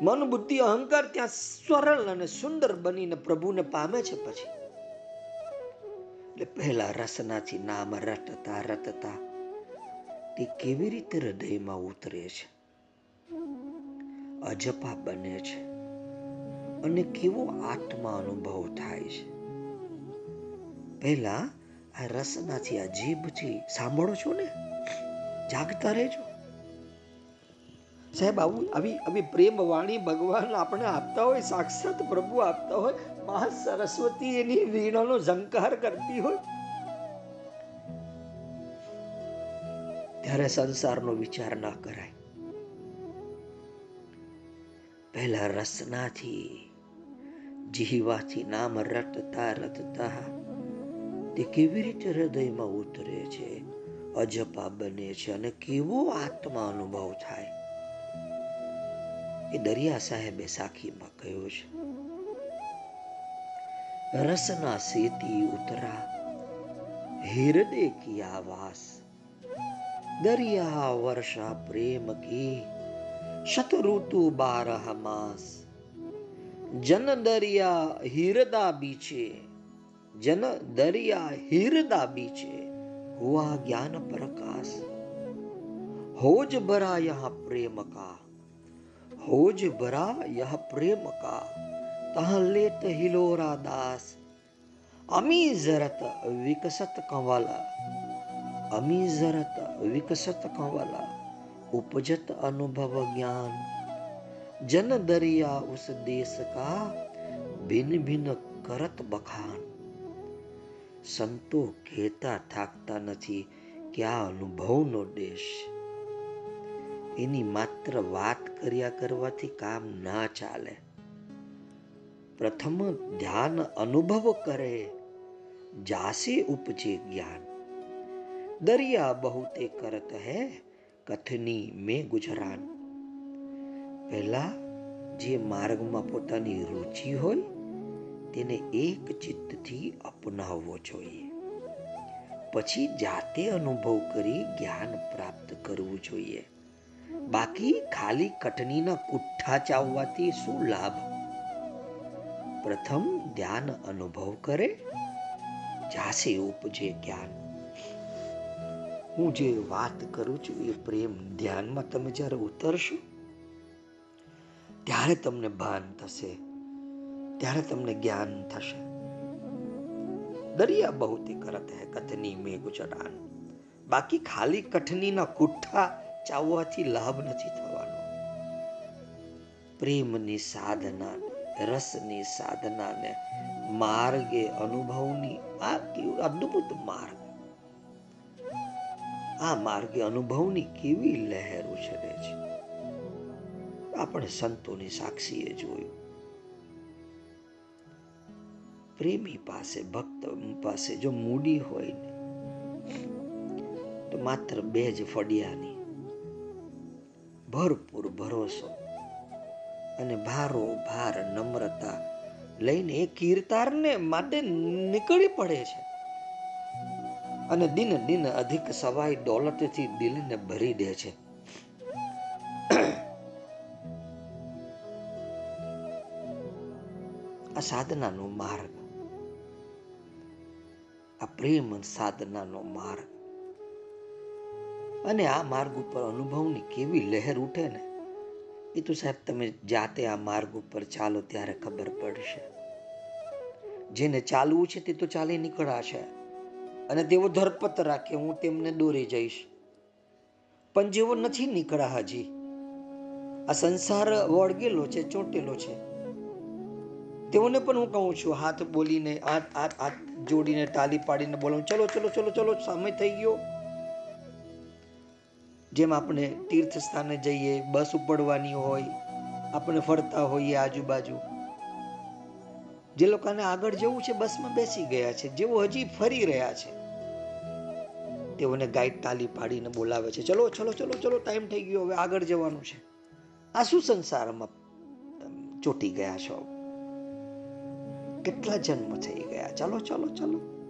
મન, બુદ્ધિ, અહંકાર ત્યાં સરળ અને સુંદર બનીને પ્રભુને પામે છે પછી. એટલે પહેલા રસનાથી નામ રટતા રટતા તે કેવી રીતે હૃદયમાં ઉતરે છે? અજપા બને છે અને કેવો આત્મા અનુભવ થાય છે? પહેલા આ રસનાથી આ જીભથી સાંભળો છો ને? જાગતા રહેજો. સાહેબ, આવું આવી આવી પ્રેમ વાણી ભગવાન આપણે આપતા હોય, સાક્ષાત પ્રભુ આપતા હોય, મહા સરસ્વતી એની વીણાનો ઝંકાર કરતી હોય. ત્યારે સંસારનો વિચાર ના કરાય. પહેલા રસનાથી જીવાથી નામ રટતા રટતા તે કેવી રીતે હૃદયમાં ઉતરે છે? અજપા બને છે અને કેવો આત્મા અનુભવ થાય? એ દરિયા સાહેબે સાખીમાં કહ્યું છે, રસના સેતી ઉતરા, હિરદે કી આવાસ દરિયા વર્ષા પ્રેમ કી શતઋતુ બારહ માસ. જન દરિયા હિરદા બીચે, જન દરિયા હિરદા બીચે હુઆ જ્ઞાન પ્રકાશ. હોજ ભરા યહ પ્રેમ કા હોજ ભરા યહ પ્રેમ કા તહ લેત હિલોરા દાસ અમી જરત વિકસત કંવલ અમી જરત વિકસત કંવલ ઉપજત અનુભવ જ્ઞાન જન દરિયા ઉસ દેશ કા ભિન ભિન કરત બખાન સંતો કહેતા થાકતા નથી કે આ અનુભવનો દેશ એની માત્ર વાત કર્યા કરવાથી કામ ના ચાલે. પ્રથમ ધ્યાન અનુભવ કરે, જાસે ઉપજે જ્ઞાન. દરિયા બહુતે કરત હે કથની મેં ગુજરાન. પહેલા જે માર્ગમાં પોતાની રુચિ હોય, તેને એક ચિત્તથી અપનાવવો જોઈએ. પછી જાતે અનુભવ કરી જ્ઞાન પ્રાપ્ત કરવું જોઈએ. બાકી ખાલી કટનીના કુઠ્ઠા ચાવવાથી શું લાભ? પ્રથમ ધ્યાન અનુભવ કરે જાસે ઉપજે જ્ઞાન. હું જે વાત કરું છું એ પ્રેમ ધ્યાનમાં તમે જ્યારે ઉતરશો, ત્યારે તમને ભાન થશે, ત્યારે તમને જ્ઞાન થશે. દરિયા બહુતી કરત હે કથની મેં ગુજરાન બાકી ખાલી કઠનીના કુઠ્ઠા ચાવવાથી લાભ નથી થવાનો. પ્રેમની સાધના, રસની સાધનાને માર્ગે અનુભવની આ કેવું, અદ્ભુત માર્ગ. આ માર્ગે અનુભવની કેવી લહેર ઉછરે છે? આપણે સંતોની સાક્ષીએ જોયું. પ્રેમી પાસે, ભક્ત પાસે જો મૂડી હોય તો માત્ર બે જ ફડિયાની ભરપૂર ભરોસો અને ભારો ભાર નમ્રતા લઈને એ કીર્તારને માટે નીકળી પડે છે. અને દિન દિન અધિક સવાઈ દોલતથી દિલને ભરી દે છે. આ સાધનાનો માર્ગ, આ પ્રેમ સાધનાનો માર્ગ અને આ માર્ગ ઉપર અનુભવની કેવી લહેર ઉઠે ને એ તો સાહેબ તમે જાતે આ માર્ગ ઉપર ચાલો ત્યારે ખબર પડશે. જેને ચાલવું છે તે તો ચાલી નીકળાશે. અને તેઓ ધરપત રાખે, હું તેમને દોરી જઈશ. પણ જેવો નથી નીકળ્યા હજી, આ સંસાર વળગેલો છે, ચોંટેલો છે. તેઓને પણ હું કહું છું, હાથ બોલીને, હાથ હાથ હાથ જોડીને, તાલી પાડીને બોલાવું. ચલો ચલો ચલો ચલો, સમય થઈ ગયો. જેમ આપણે તીર્થ સ્થાને જઈએ, બસ ઉપડવાની હોય, આપણે ફરતા હોઈએ આજુબાજુ. જે લોકોને આગળ જવું છે, બસમાં બેસી ગયા છે, જેઓ હજી ફરી રહ્યા છે. તેઓને ગાઈડ તાલી પાડીને બોલાવે છે, ચલો ચલો ચલો ચલો, ટાઈમ થઈ ગયો, હવે આગળ જવાનું છે. આ શું સંસારમાં ચોટી ગયા છો? કેટલા જન્મ થઈ ગયા? ચાલો ચાલો ચાલો.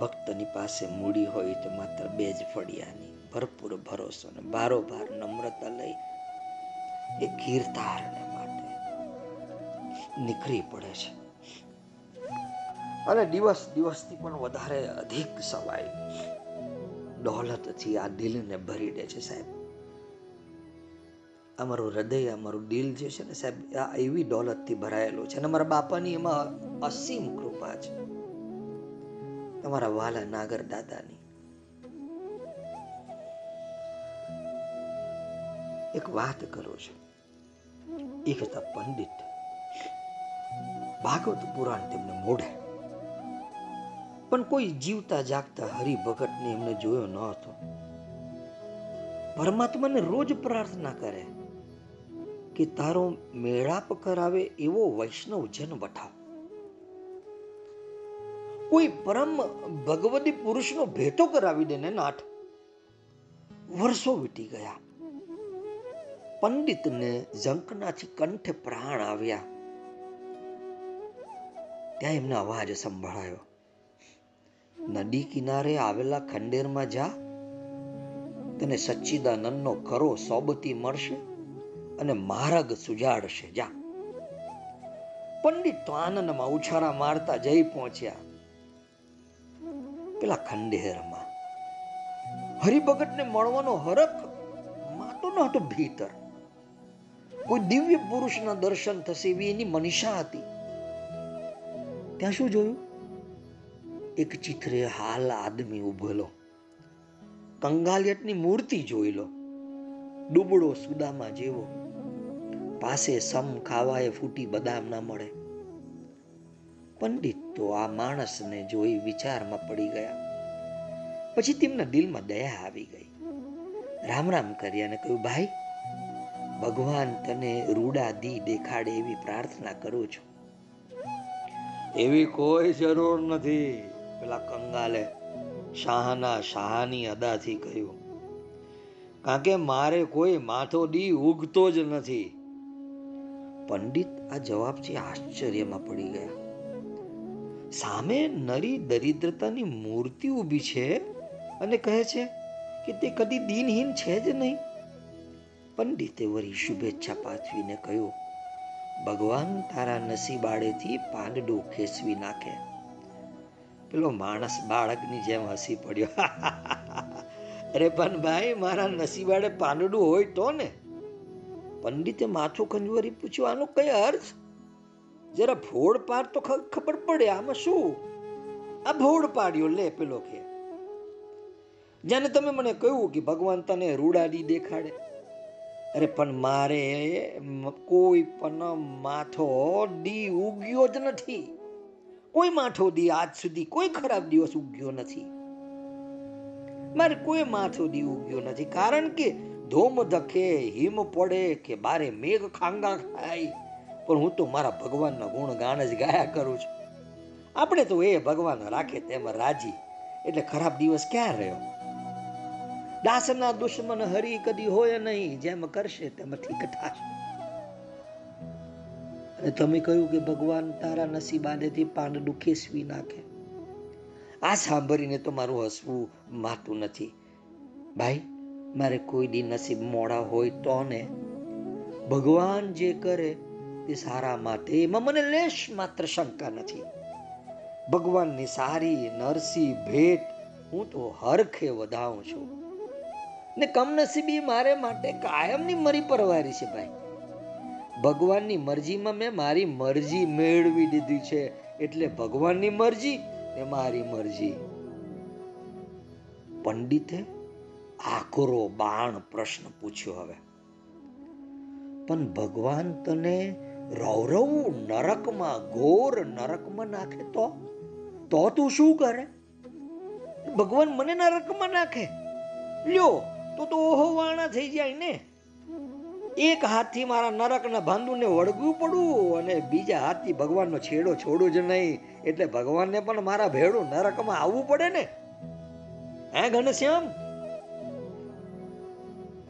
ભક્તની પાસે મૂડી હોય તો માત્ર બે જ ફળિયાની. ભરપૂર ભરોસો ને બારોબાર નમ્રતા લઈ એ કીર્તારને માટે નીકળી પડે છે. અને દિવસ દિવસથી પણ વધારે અધિક સવાય દોલતથી આ દિલને ભરી દે છે સાહેબ. અમારું હૃદય, અમારું દિલ જે છે ને સાહેબ, આ એવી દોલતથી ભરાયેલું છે અને અમારા બાપાની એમાં અસીમ કૃપા છે. તમારા વાલા નાગર દાદાની. એક વાત કરું છું. એક હતા પંડિત. ભાગવત પુરાણ તેમને મોઢે. પણ કોઈ જીવતા જાગતા હરિભગતને એમને જોયો ન હતો પરમાત્માને રોજ પ્રાર્થના કરે કે તારો મેળાપ કરાવે એવો વૈષ્ણવ જન વઠાવ. કોઈ પરમ ભગવતી પુરુષનો ભેટો કરાવી દે ને નાઠ વર્ષો વીતી ગયા. પંડિતને ઝંકનાથી કંઠે પ્રાણ આવ્યા. ત્યાં એમને અવાજ સંભળાયો. નદી કિનારે આવેલા ખંડેરમાં જા. તને સચ્ચિદાનંદનો ખરો સોબતી મળશે અને માર્ગ સુજાડશે. જા. પંડિત તો આનંદમાં ઉછાળા મારતા જઈ પહોંચ્યા. પેલા ખંડેરમાં હરિભગતને મળવાનો હરખ માટો ન હતો ભીતર. કોઈ દિવ્ય પુરુષના દર્શન થશે એવી એની મનીષા હતી. ત્યાં શું જોયું? એક ચિત્રે હાલ આદમી ઉભેલો. કંગાલિયટની મૂર્તિ જોઈ લો. ડૂબડો સુદામા જેવો. પાસે સમ ખાવાએ ફૂટી બદામ ના મળે. પંડિત તો આ માણસને જોઈ વિચારમાં પડી ગયા. પછી તેમના દિલમાં દયા આવી ગઈ. રામ રામ કરી અને કહ્યું ભાઈ ભગવાન તને રૂડા દી દેખાડે એવી પ્રાર્થના કરું છું. એવી કોઈ જરૂર નથી પેલા કંગાલે શાહના શાહની અદાથી કહ્યું. કારણ કે મારે કોઈ માથો દી ઉગતો જ નથી. પંડિત આ જવાબથી આશ્ચર્યમાં પડી ગયા. સામે નરી દરિદ્રતાની મૂર્તિ ઊભી છે અને કહે છે કે તે કદી દિનહીન છે જ નહીં. પંડિતે વળી શુભેચ્છા પાઠવીને કહ્યું, ભગવાન તારા નસીબાડેથી પાંડડું ખેસવી નાખે. પેલો માણસ બાળકની જેમ હસી પડ્યો અરે પણ ભાઈ, મારા નસીબાડે પાંડડું હોય તો ને? પંડિતે માથું ખંજવરી પૂછ્યું, આનો કઈ અર્થ? જરા ભોળ પાડ તો ખબર પડે આમાં શું? આ ભોળ પાડ્યો લે પેલો કે. જેને તમે મને કહ્યું કે ભગવાન તને રૂડાડી દેખાડે. અરે પણ મારે કોઈ પણ માથો દી ઉગ્યો જ નથી. કોઈ માથો દી આજ સુધી કોઈ ખરાબ દિવસ ઉગ્યો નથી. મારે કોઈ માથો દી ઉગ્યો નથી. કારણ કે ધોમ ધકે, હિમ પડે કે બારે મેઘ ખાંગા ખાય. પણ હું તો મારા ભગવાનના ગુણ ગાન જ ગાયા કરું છું. આપણે તો એ ભગવાન રાખે તેમાં રાજી. એટલે ખરાબ દિવસ ક્યાં રહ્યો? દાસના દુશ્મન હરી કદી હોય નહીં, જેમ કરશે તેમ ઠીક થશે. અને તમે કહ્યું કે ભગવાન તારા નસીબાનેથી પાંડડું ખેસવી નાખે. આ સાંભળીને તો મારું હસવું માતું નથી. ભાઈ, મારે કોઈ દી નસીબ મોડા હોય તો ને? ભગવાન જે કરે તે સારા માટે એમાં મને લેશ માત્ર શંકા નથી. ભગવાનની સારી, નરસી, ભેટ હું તો હરખે વધાવું છું. ને કમનસીબી મારે માટે કાયમની મરી પરવારી છે ભાઈ. ભગવાનની મરજીમાં મેં મારી મરજી મેળવી દીધી છે. એટલે ભગવાનની મરજી ને મારી મરજી. પંડિતે આકરો, બાણ પ્રશ્ન પૂછ્યો હવે. પણ ભગવાન તને રૌરવ નરકમાં ઘોર નરકમાં નાખે તો? તો તું શું કરે? ભગવાન મને નરકમાં નાખે? લ્યો, તો તો ઓહો વાણા થઈ જાય ને. એક હાથથી મારા નરકના ભાંદુને વળગવું પડવું અને બીજા હાથથી ભગવાનનો છેડો છોડું જ નહીં. એટલે ભગવાનને પણ મારા ભેડું નરકમાં આવવું પડે ને. હે ઘનશ્યામ?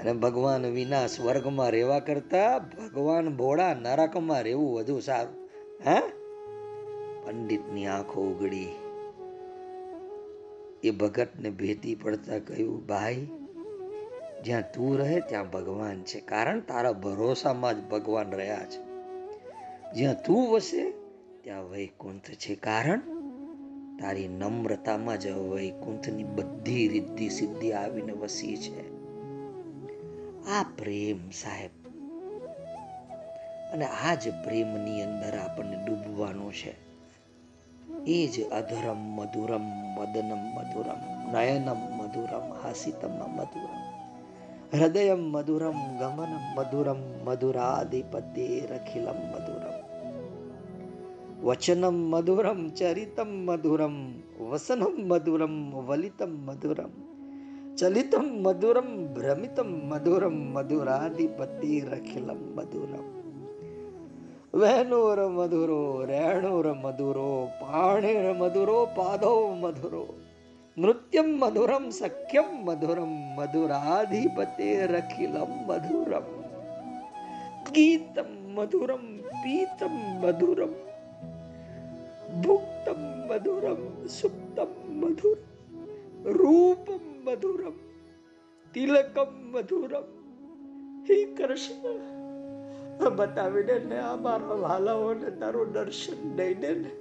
અને ભગવાન વિના સ્વર્ગમાં રહેવા કરતા ભગવાન ભોળા નરકમાં રહેવું વધુ સારું. હે? પંડિતની આંખો ઉગડી. એ ભગતને ભેટી પડતા કહ્યું, ભાઈ, જ્યાં તું રહે ત્યાં ભગવાન છે. કારણ તારા ભરોસામાં જ ભગવાન રહ્યા છે. જ્યાં તું વસે ત્યાં વૈકુંઠ છે. કારણ તારી નમ્રતામાં જ વૈકુંઠની બધી રિદ્ધિ સિદ્ધિ આવીને વસી છે. આ પ્રેમ સાહેબ. અને આ જ પ્રેમની અંદર આપણને ડૂબવાનું છે. એ જ અધરમ મધુરમ, મદનમ મધુરમ, નયનમ મધુરમ, હાસિતમ મધુરમ, હૃદયમ મધુરમ, ગમનમ મધુરમ મધુરાધિપતિરખિલમ મધુરમ, વચનમ મધુરમ, ચરિતમ મધુરમ, વસનમ મધુરમ, વલિતમ મધુરમ ચલિતમ મધુરમ ભ્રમિતમ મધુરમ મધુરાધિપતિરખિલમ મધુરમ વેણુર મધુરો રેણુર મધુરો પાણીર મધુરો પાદો મધુરો નૃત્યમ મધુરમ સખ્યમ મધુરમ મધુરાધિપતે રખિલમ મધુરમ ગીતમ મધુરમ પીતમ મધુરમ ભુક્તમ મધુરમ સુપ્તમ મધુર રૂપમ મધુરમ, તિલકમ મધુરમ, હે કૃષ્ણ. બતાવીને ને આ મારા વાલાઓને તારું દર્શન દઈને ને.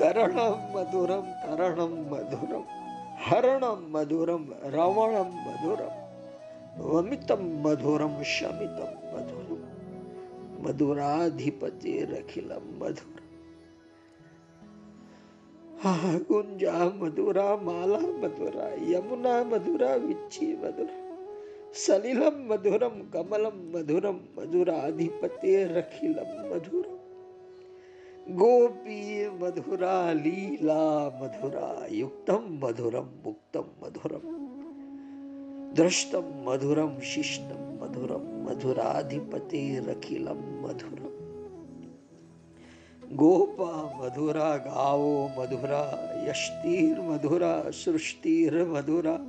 કરણમ મધુરમ કરણમ મધુરમ, હરણમ મધુરમ રવણમ મધુરમ. વમિતમ મધુરમ, શમિતમ મધુરમ. મધુરાધિપતિ રખિલમ મધુર. ગુંજા મધુરા, માલા મધુરા, યમુના મધુરા, વિચ્છી મધુરા. સલિલમ મધુરમ, કમલમ મધુરમ, મધુરાધિપતિ રખિલમ મધુરમ ગોપી મધુરા, લીલા મધુરા, યુક્તમ મધુરમ, મુક્તમ મધુરમ. દ્રષ્ટમ મધુરમ શિષ્ટમ મધુરમ મધુરાધિપતિ રખિલમ મધુરમ ગોપા મધુરા ગાવો મધુરા યષ્ટિર મધુરા સૃષ્ટિર મધુરા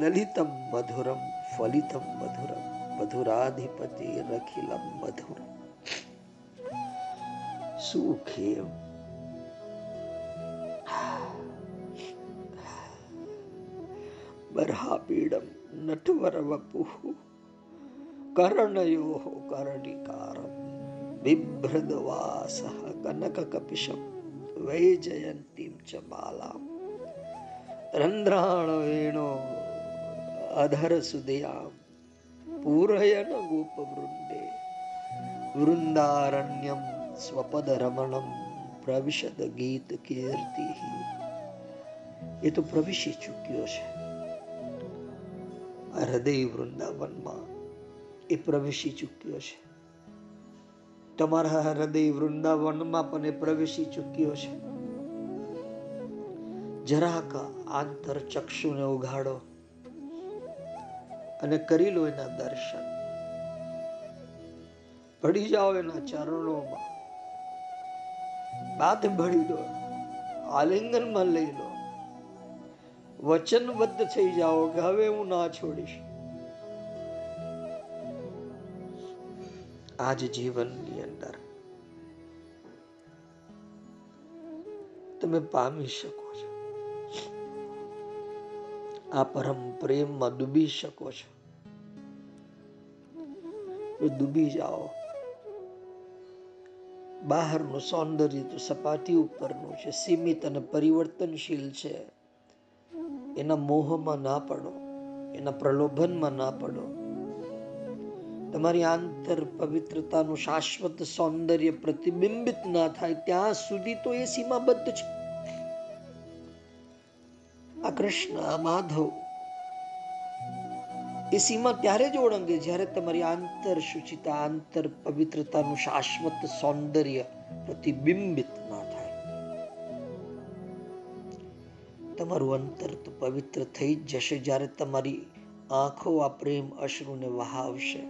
દલિતમ મધુરમ ફલિતમ મધુરમ મધુરાધિપતિ રખિલમ મધુરમ સુખે બર્હાપીડમ નટવર વપુઃ કર્ણયો કર્ણિકારમ. બિભ્રદવાસઃ કનકકપિશમ. વૈજયંતીમ ચ માલામ રંધ્રાણ વેણો અધર સુદયામ પૂરયન ગોપવૃંદે. વૃંદારણ્યમ સ્વપદ રમણમ પ્રવિશદ ગીત કીર્તિ એ તો પ્રવેશી ચૂક્યો છે. હૃદય વૃંદાવનમાં એ પ્રવેશી ચૂક્યો છે. તમારા હૃદય વૃંદાવનમાં પણ એ પ્રવેશી ચૂક્યો છે. જરાક આંતર ચક્ષુને ઉઘાડો અને કરી લો એના દર્શન. ભળી જાઓ એના ચરણોમાં. બાદ ભળી દો. આલિંગનમાં લઈ લો. વચનબદ્ધ થઈ જાઓ કે હવે હું ના છોડીશ. આજ જીવનની અંદર તમે પામી શકો છો. આ પરમ પ્રેમમાં ડૂબી શકો છો. ડૂબી જાઓ. બહારનું સૌંદર્ય તો સપાટી ઉપરનું છે, સીમિત અને પરિવર્તનશીલ છે. એના મોહમાં ના પડો, એના પ્રલોભનમાં ના પડો. તમારી આંતર પવિત્રતાનું શાશ્વત સૌંદર્ય પ્રતિબિંબિત ના થાય, ત્યાં સુધી તો એ સીમાબદ્ધ છે. આ કૃષ્ણ માધવ, એ સીમા ત્યારે જ ઓળંગે જ્યારે તમારી આંતર શુચિતા આંતર પવિત્રતાનું શાશ્વત સૌંદર્ય પ્રતિબિંબિત ના તમારું અંતર તો પવિત્ર થઈ જ જશે જ્યારે તમારી આંખો આ પ્રેમ અશ્રુને વહાવશે.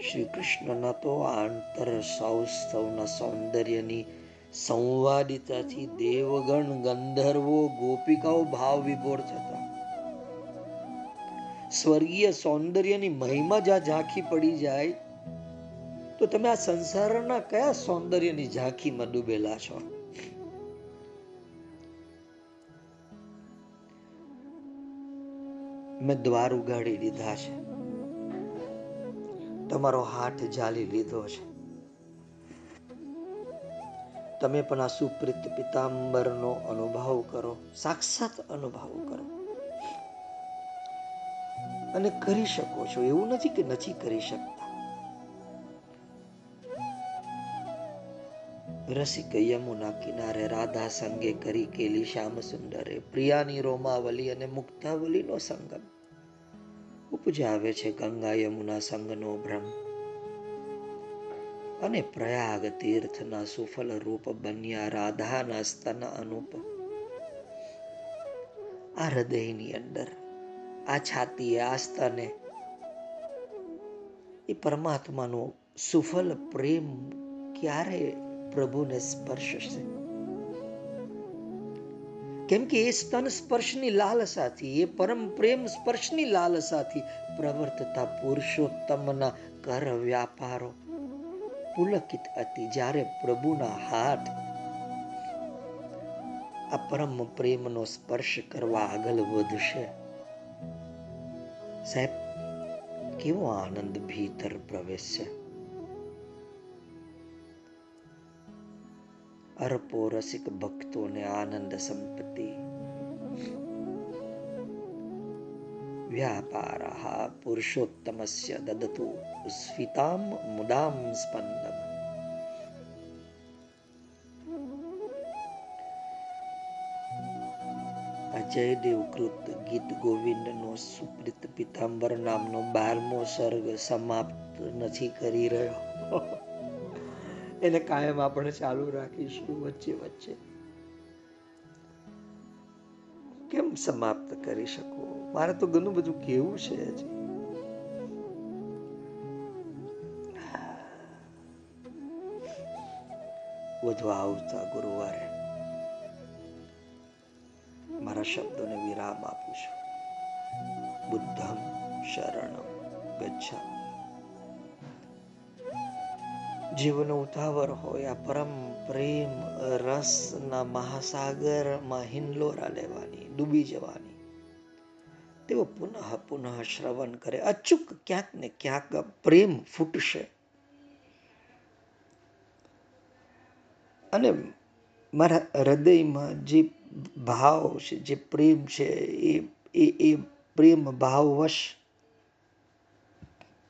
શ્રી કૃષ્ણના તો આંતર સૌસ્તવના સૌંદર્યની સંવાદિતાથી દેવગણ ગંધર્વો ગોપિકાઓ ભાવ વિભોર થતા. સ્વર્ગીય સૌંદર્યની મહિમા જ્યાં ઝાંખી પડી જાય તો તમે આ સંસારના કયા સૌંદર્યની ઝાંખીમાં ડૂબેલા છો? મેં દ્વાર ઉગાડી દીધા છે. તમારો હાથ જાલી લીધો છે. તમે પણ આ સુપ્રિત પિતાંબરનો અનુભવ કરો, સાક્ષાત અનુભવ કરો. અને કરી શકો છો. એવું નથી કે નથી કરી શકતા. રસિક યમુના કિનારે રાધા સંગે કરી કેલી શ્યામ સુંદરે. પ્રિયાની રોમાવલી અને મુક્તાવલીનો સંગમ. ઉપજાવે છે ગંગા યમુના સંગનો ભ્રમ. અને પ્રયાગ તીર્થના સુફલ રૂપ બન્યા રાધાના સ્તન અનુપ. આ હૃદયની અંદર, આ છાતીએ આ સ્તને એ પરમાત્માનો સુફલ પ્રેમ ક્યારે પ્રભુને સ્પર્શશે કેમ કે એ સ્તન સ્પર્શની લાલસાથી, એ પરમ પ્રેમ સ્પર્શની લાલસાથી પ્રવર્તતા પુરુષોત્તમના કર વ્યાપારો પુલકિત હતી. જ્યારે પ્રભુના હાથ આ પરમ પ્રેમનો સ્પર્શ કરવા આગળ વધશે. સાહેબ, કેવો આનંદ ભીતર પ્રવેશ. છે અરપો રસિક ભક્તોને આનંદ સંપત્તિ. વ્યાપાર પુરુષોત્તમસ્ય દદતુ સ્વિતામ મુદામ સ્પંદમ. અજયદેવ કૃત ગીત ગોવિંદનો સુપ્રિત પિતાંબર નામનો બારમો સર્ગ સમાપ્ત નથી કરી રહ્યો. એને કાયમ આપણે ચાલુ રાખીશું વચ્ચે વચ્ચે. કેમ સમાપ્ત કરી શકું? મારે તો ઘણું બધું કેવું છે હજી. વધુ આવતા ગુરુવારે મારા શબ્દોને વિરામ આપું છું. બુદ્ધમ શરણમ ગચ્છામિ. જીવન ઉતાવળ હોય, આ પરમ પ્રેમ રસના મહાસાગરમાં હિંલોરા લેવાની, ડૂબી જવાની. તેઓ પુનઃ પુનઃ શ્રવણ કરે. અચૂક ક્યાંક ને ક્યાંક પ્રેમ ફૂટશે. અને મારા હૃદયમાં જે ભાવ છે, જે પ્રેમ છે એ એ પ્રેમ ભાવવશ,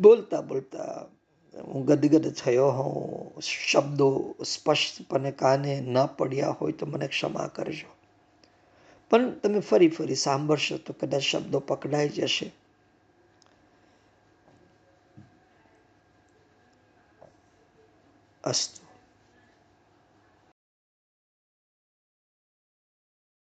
બોલતા બોલતા હું ગદગદ થયો હોઉં, શબ્દો સ્પષ્ટપણે કાને ન પડ્યા હોય તો મને ક્ષમા કરજો. પણ તમે ફરી ફરી સાંભળશો તો કદાચ શબ્દો પકડાઈ જશે. અસ્તુ.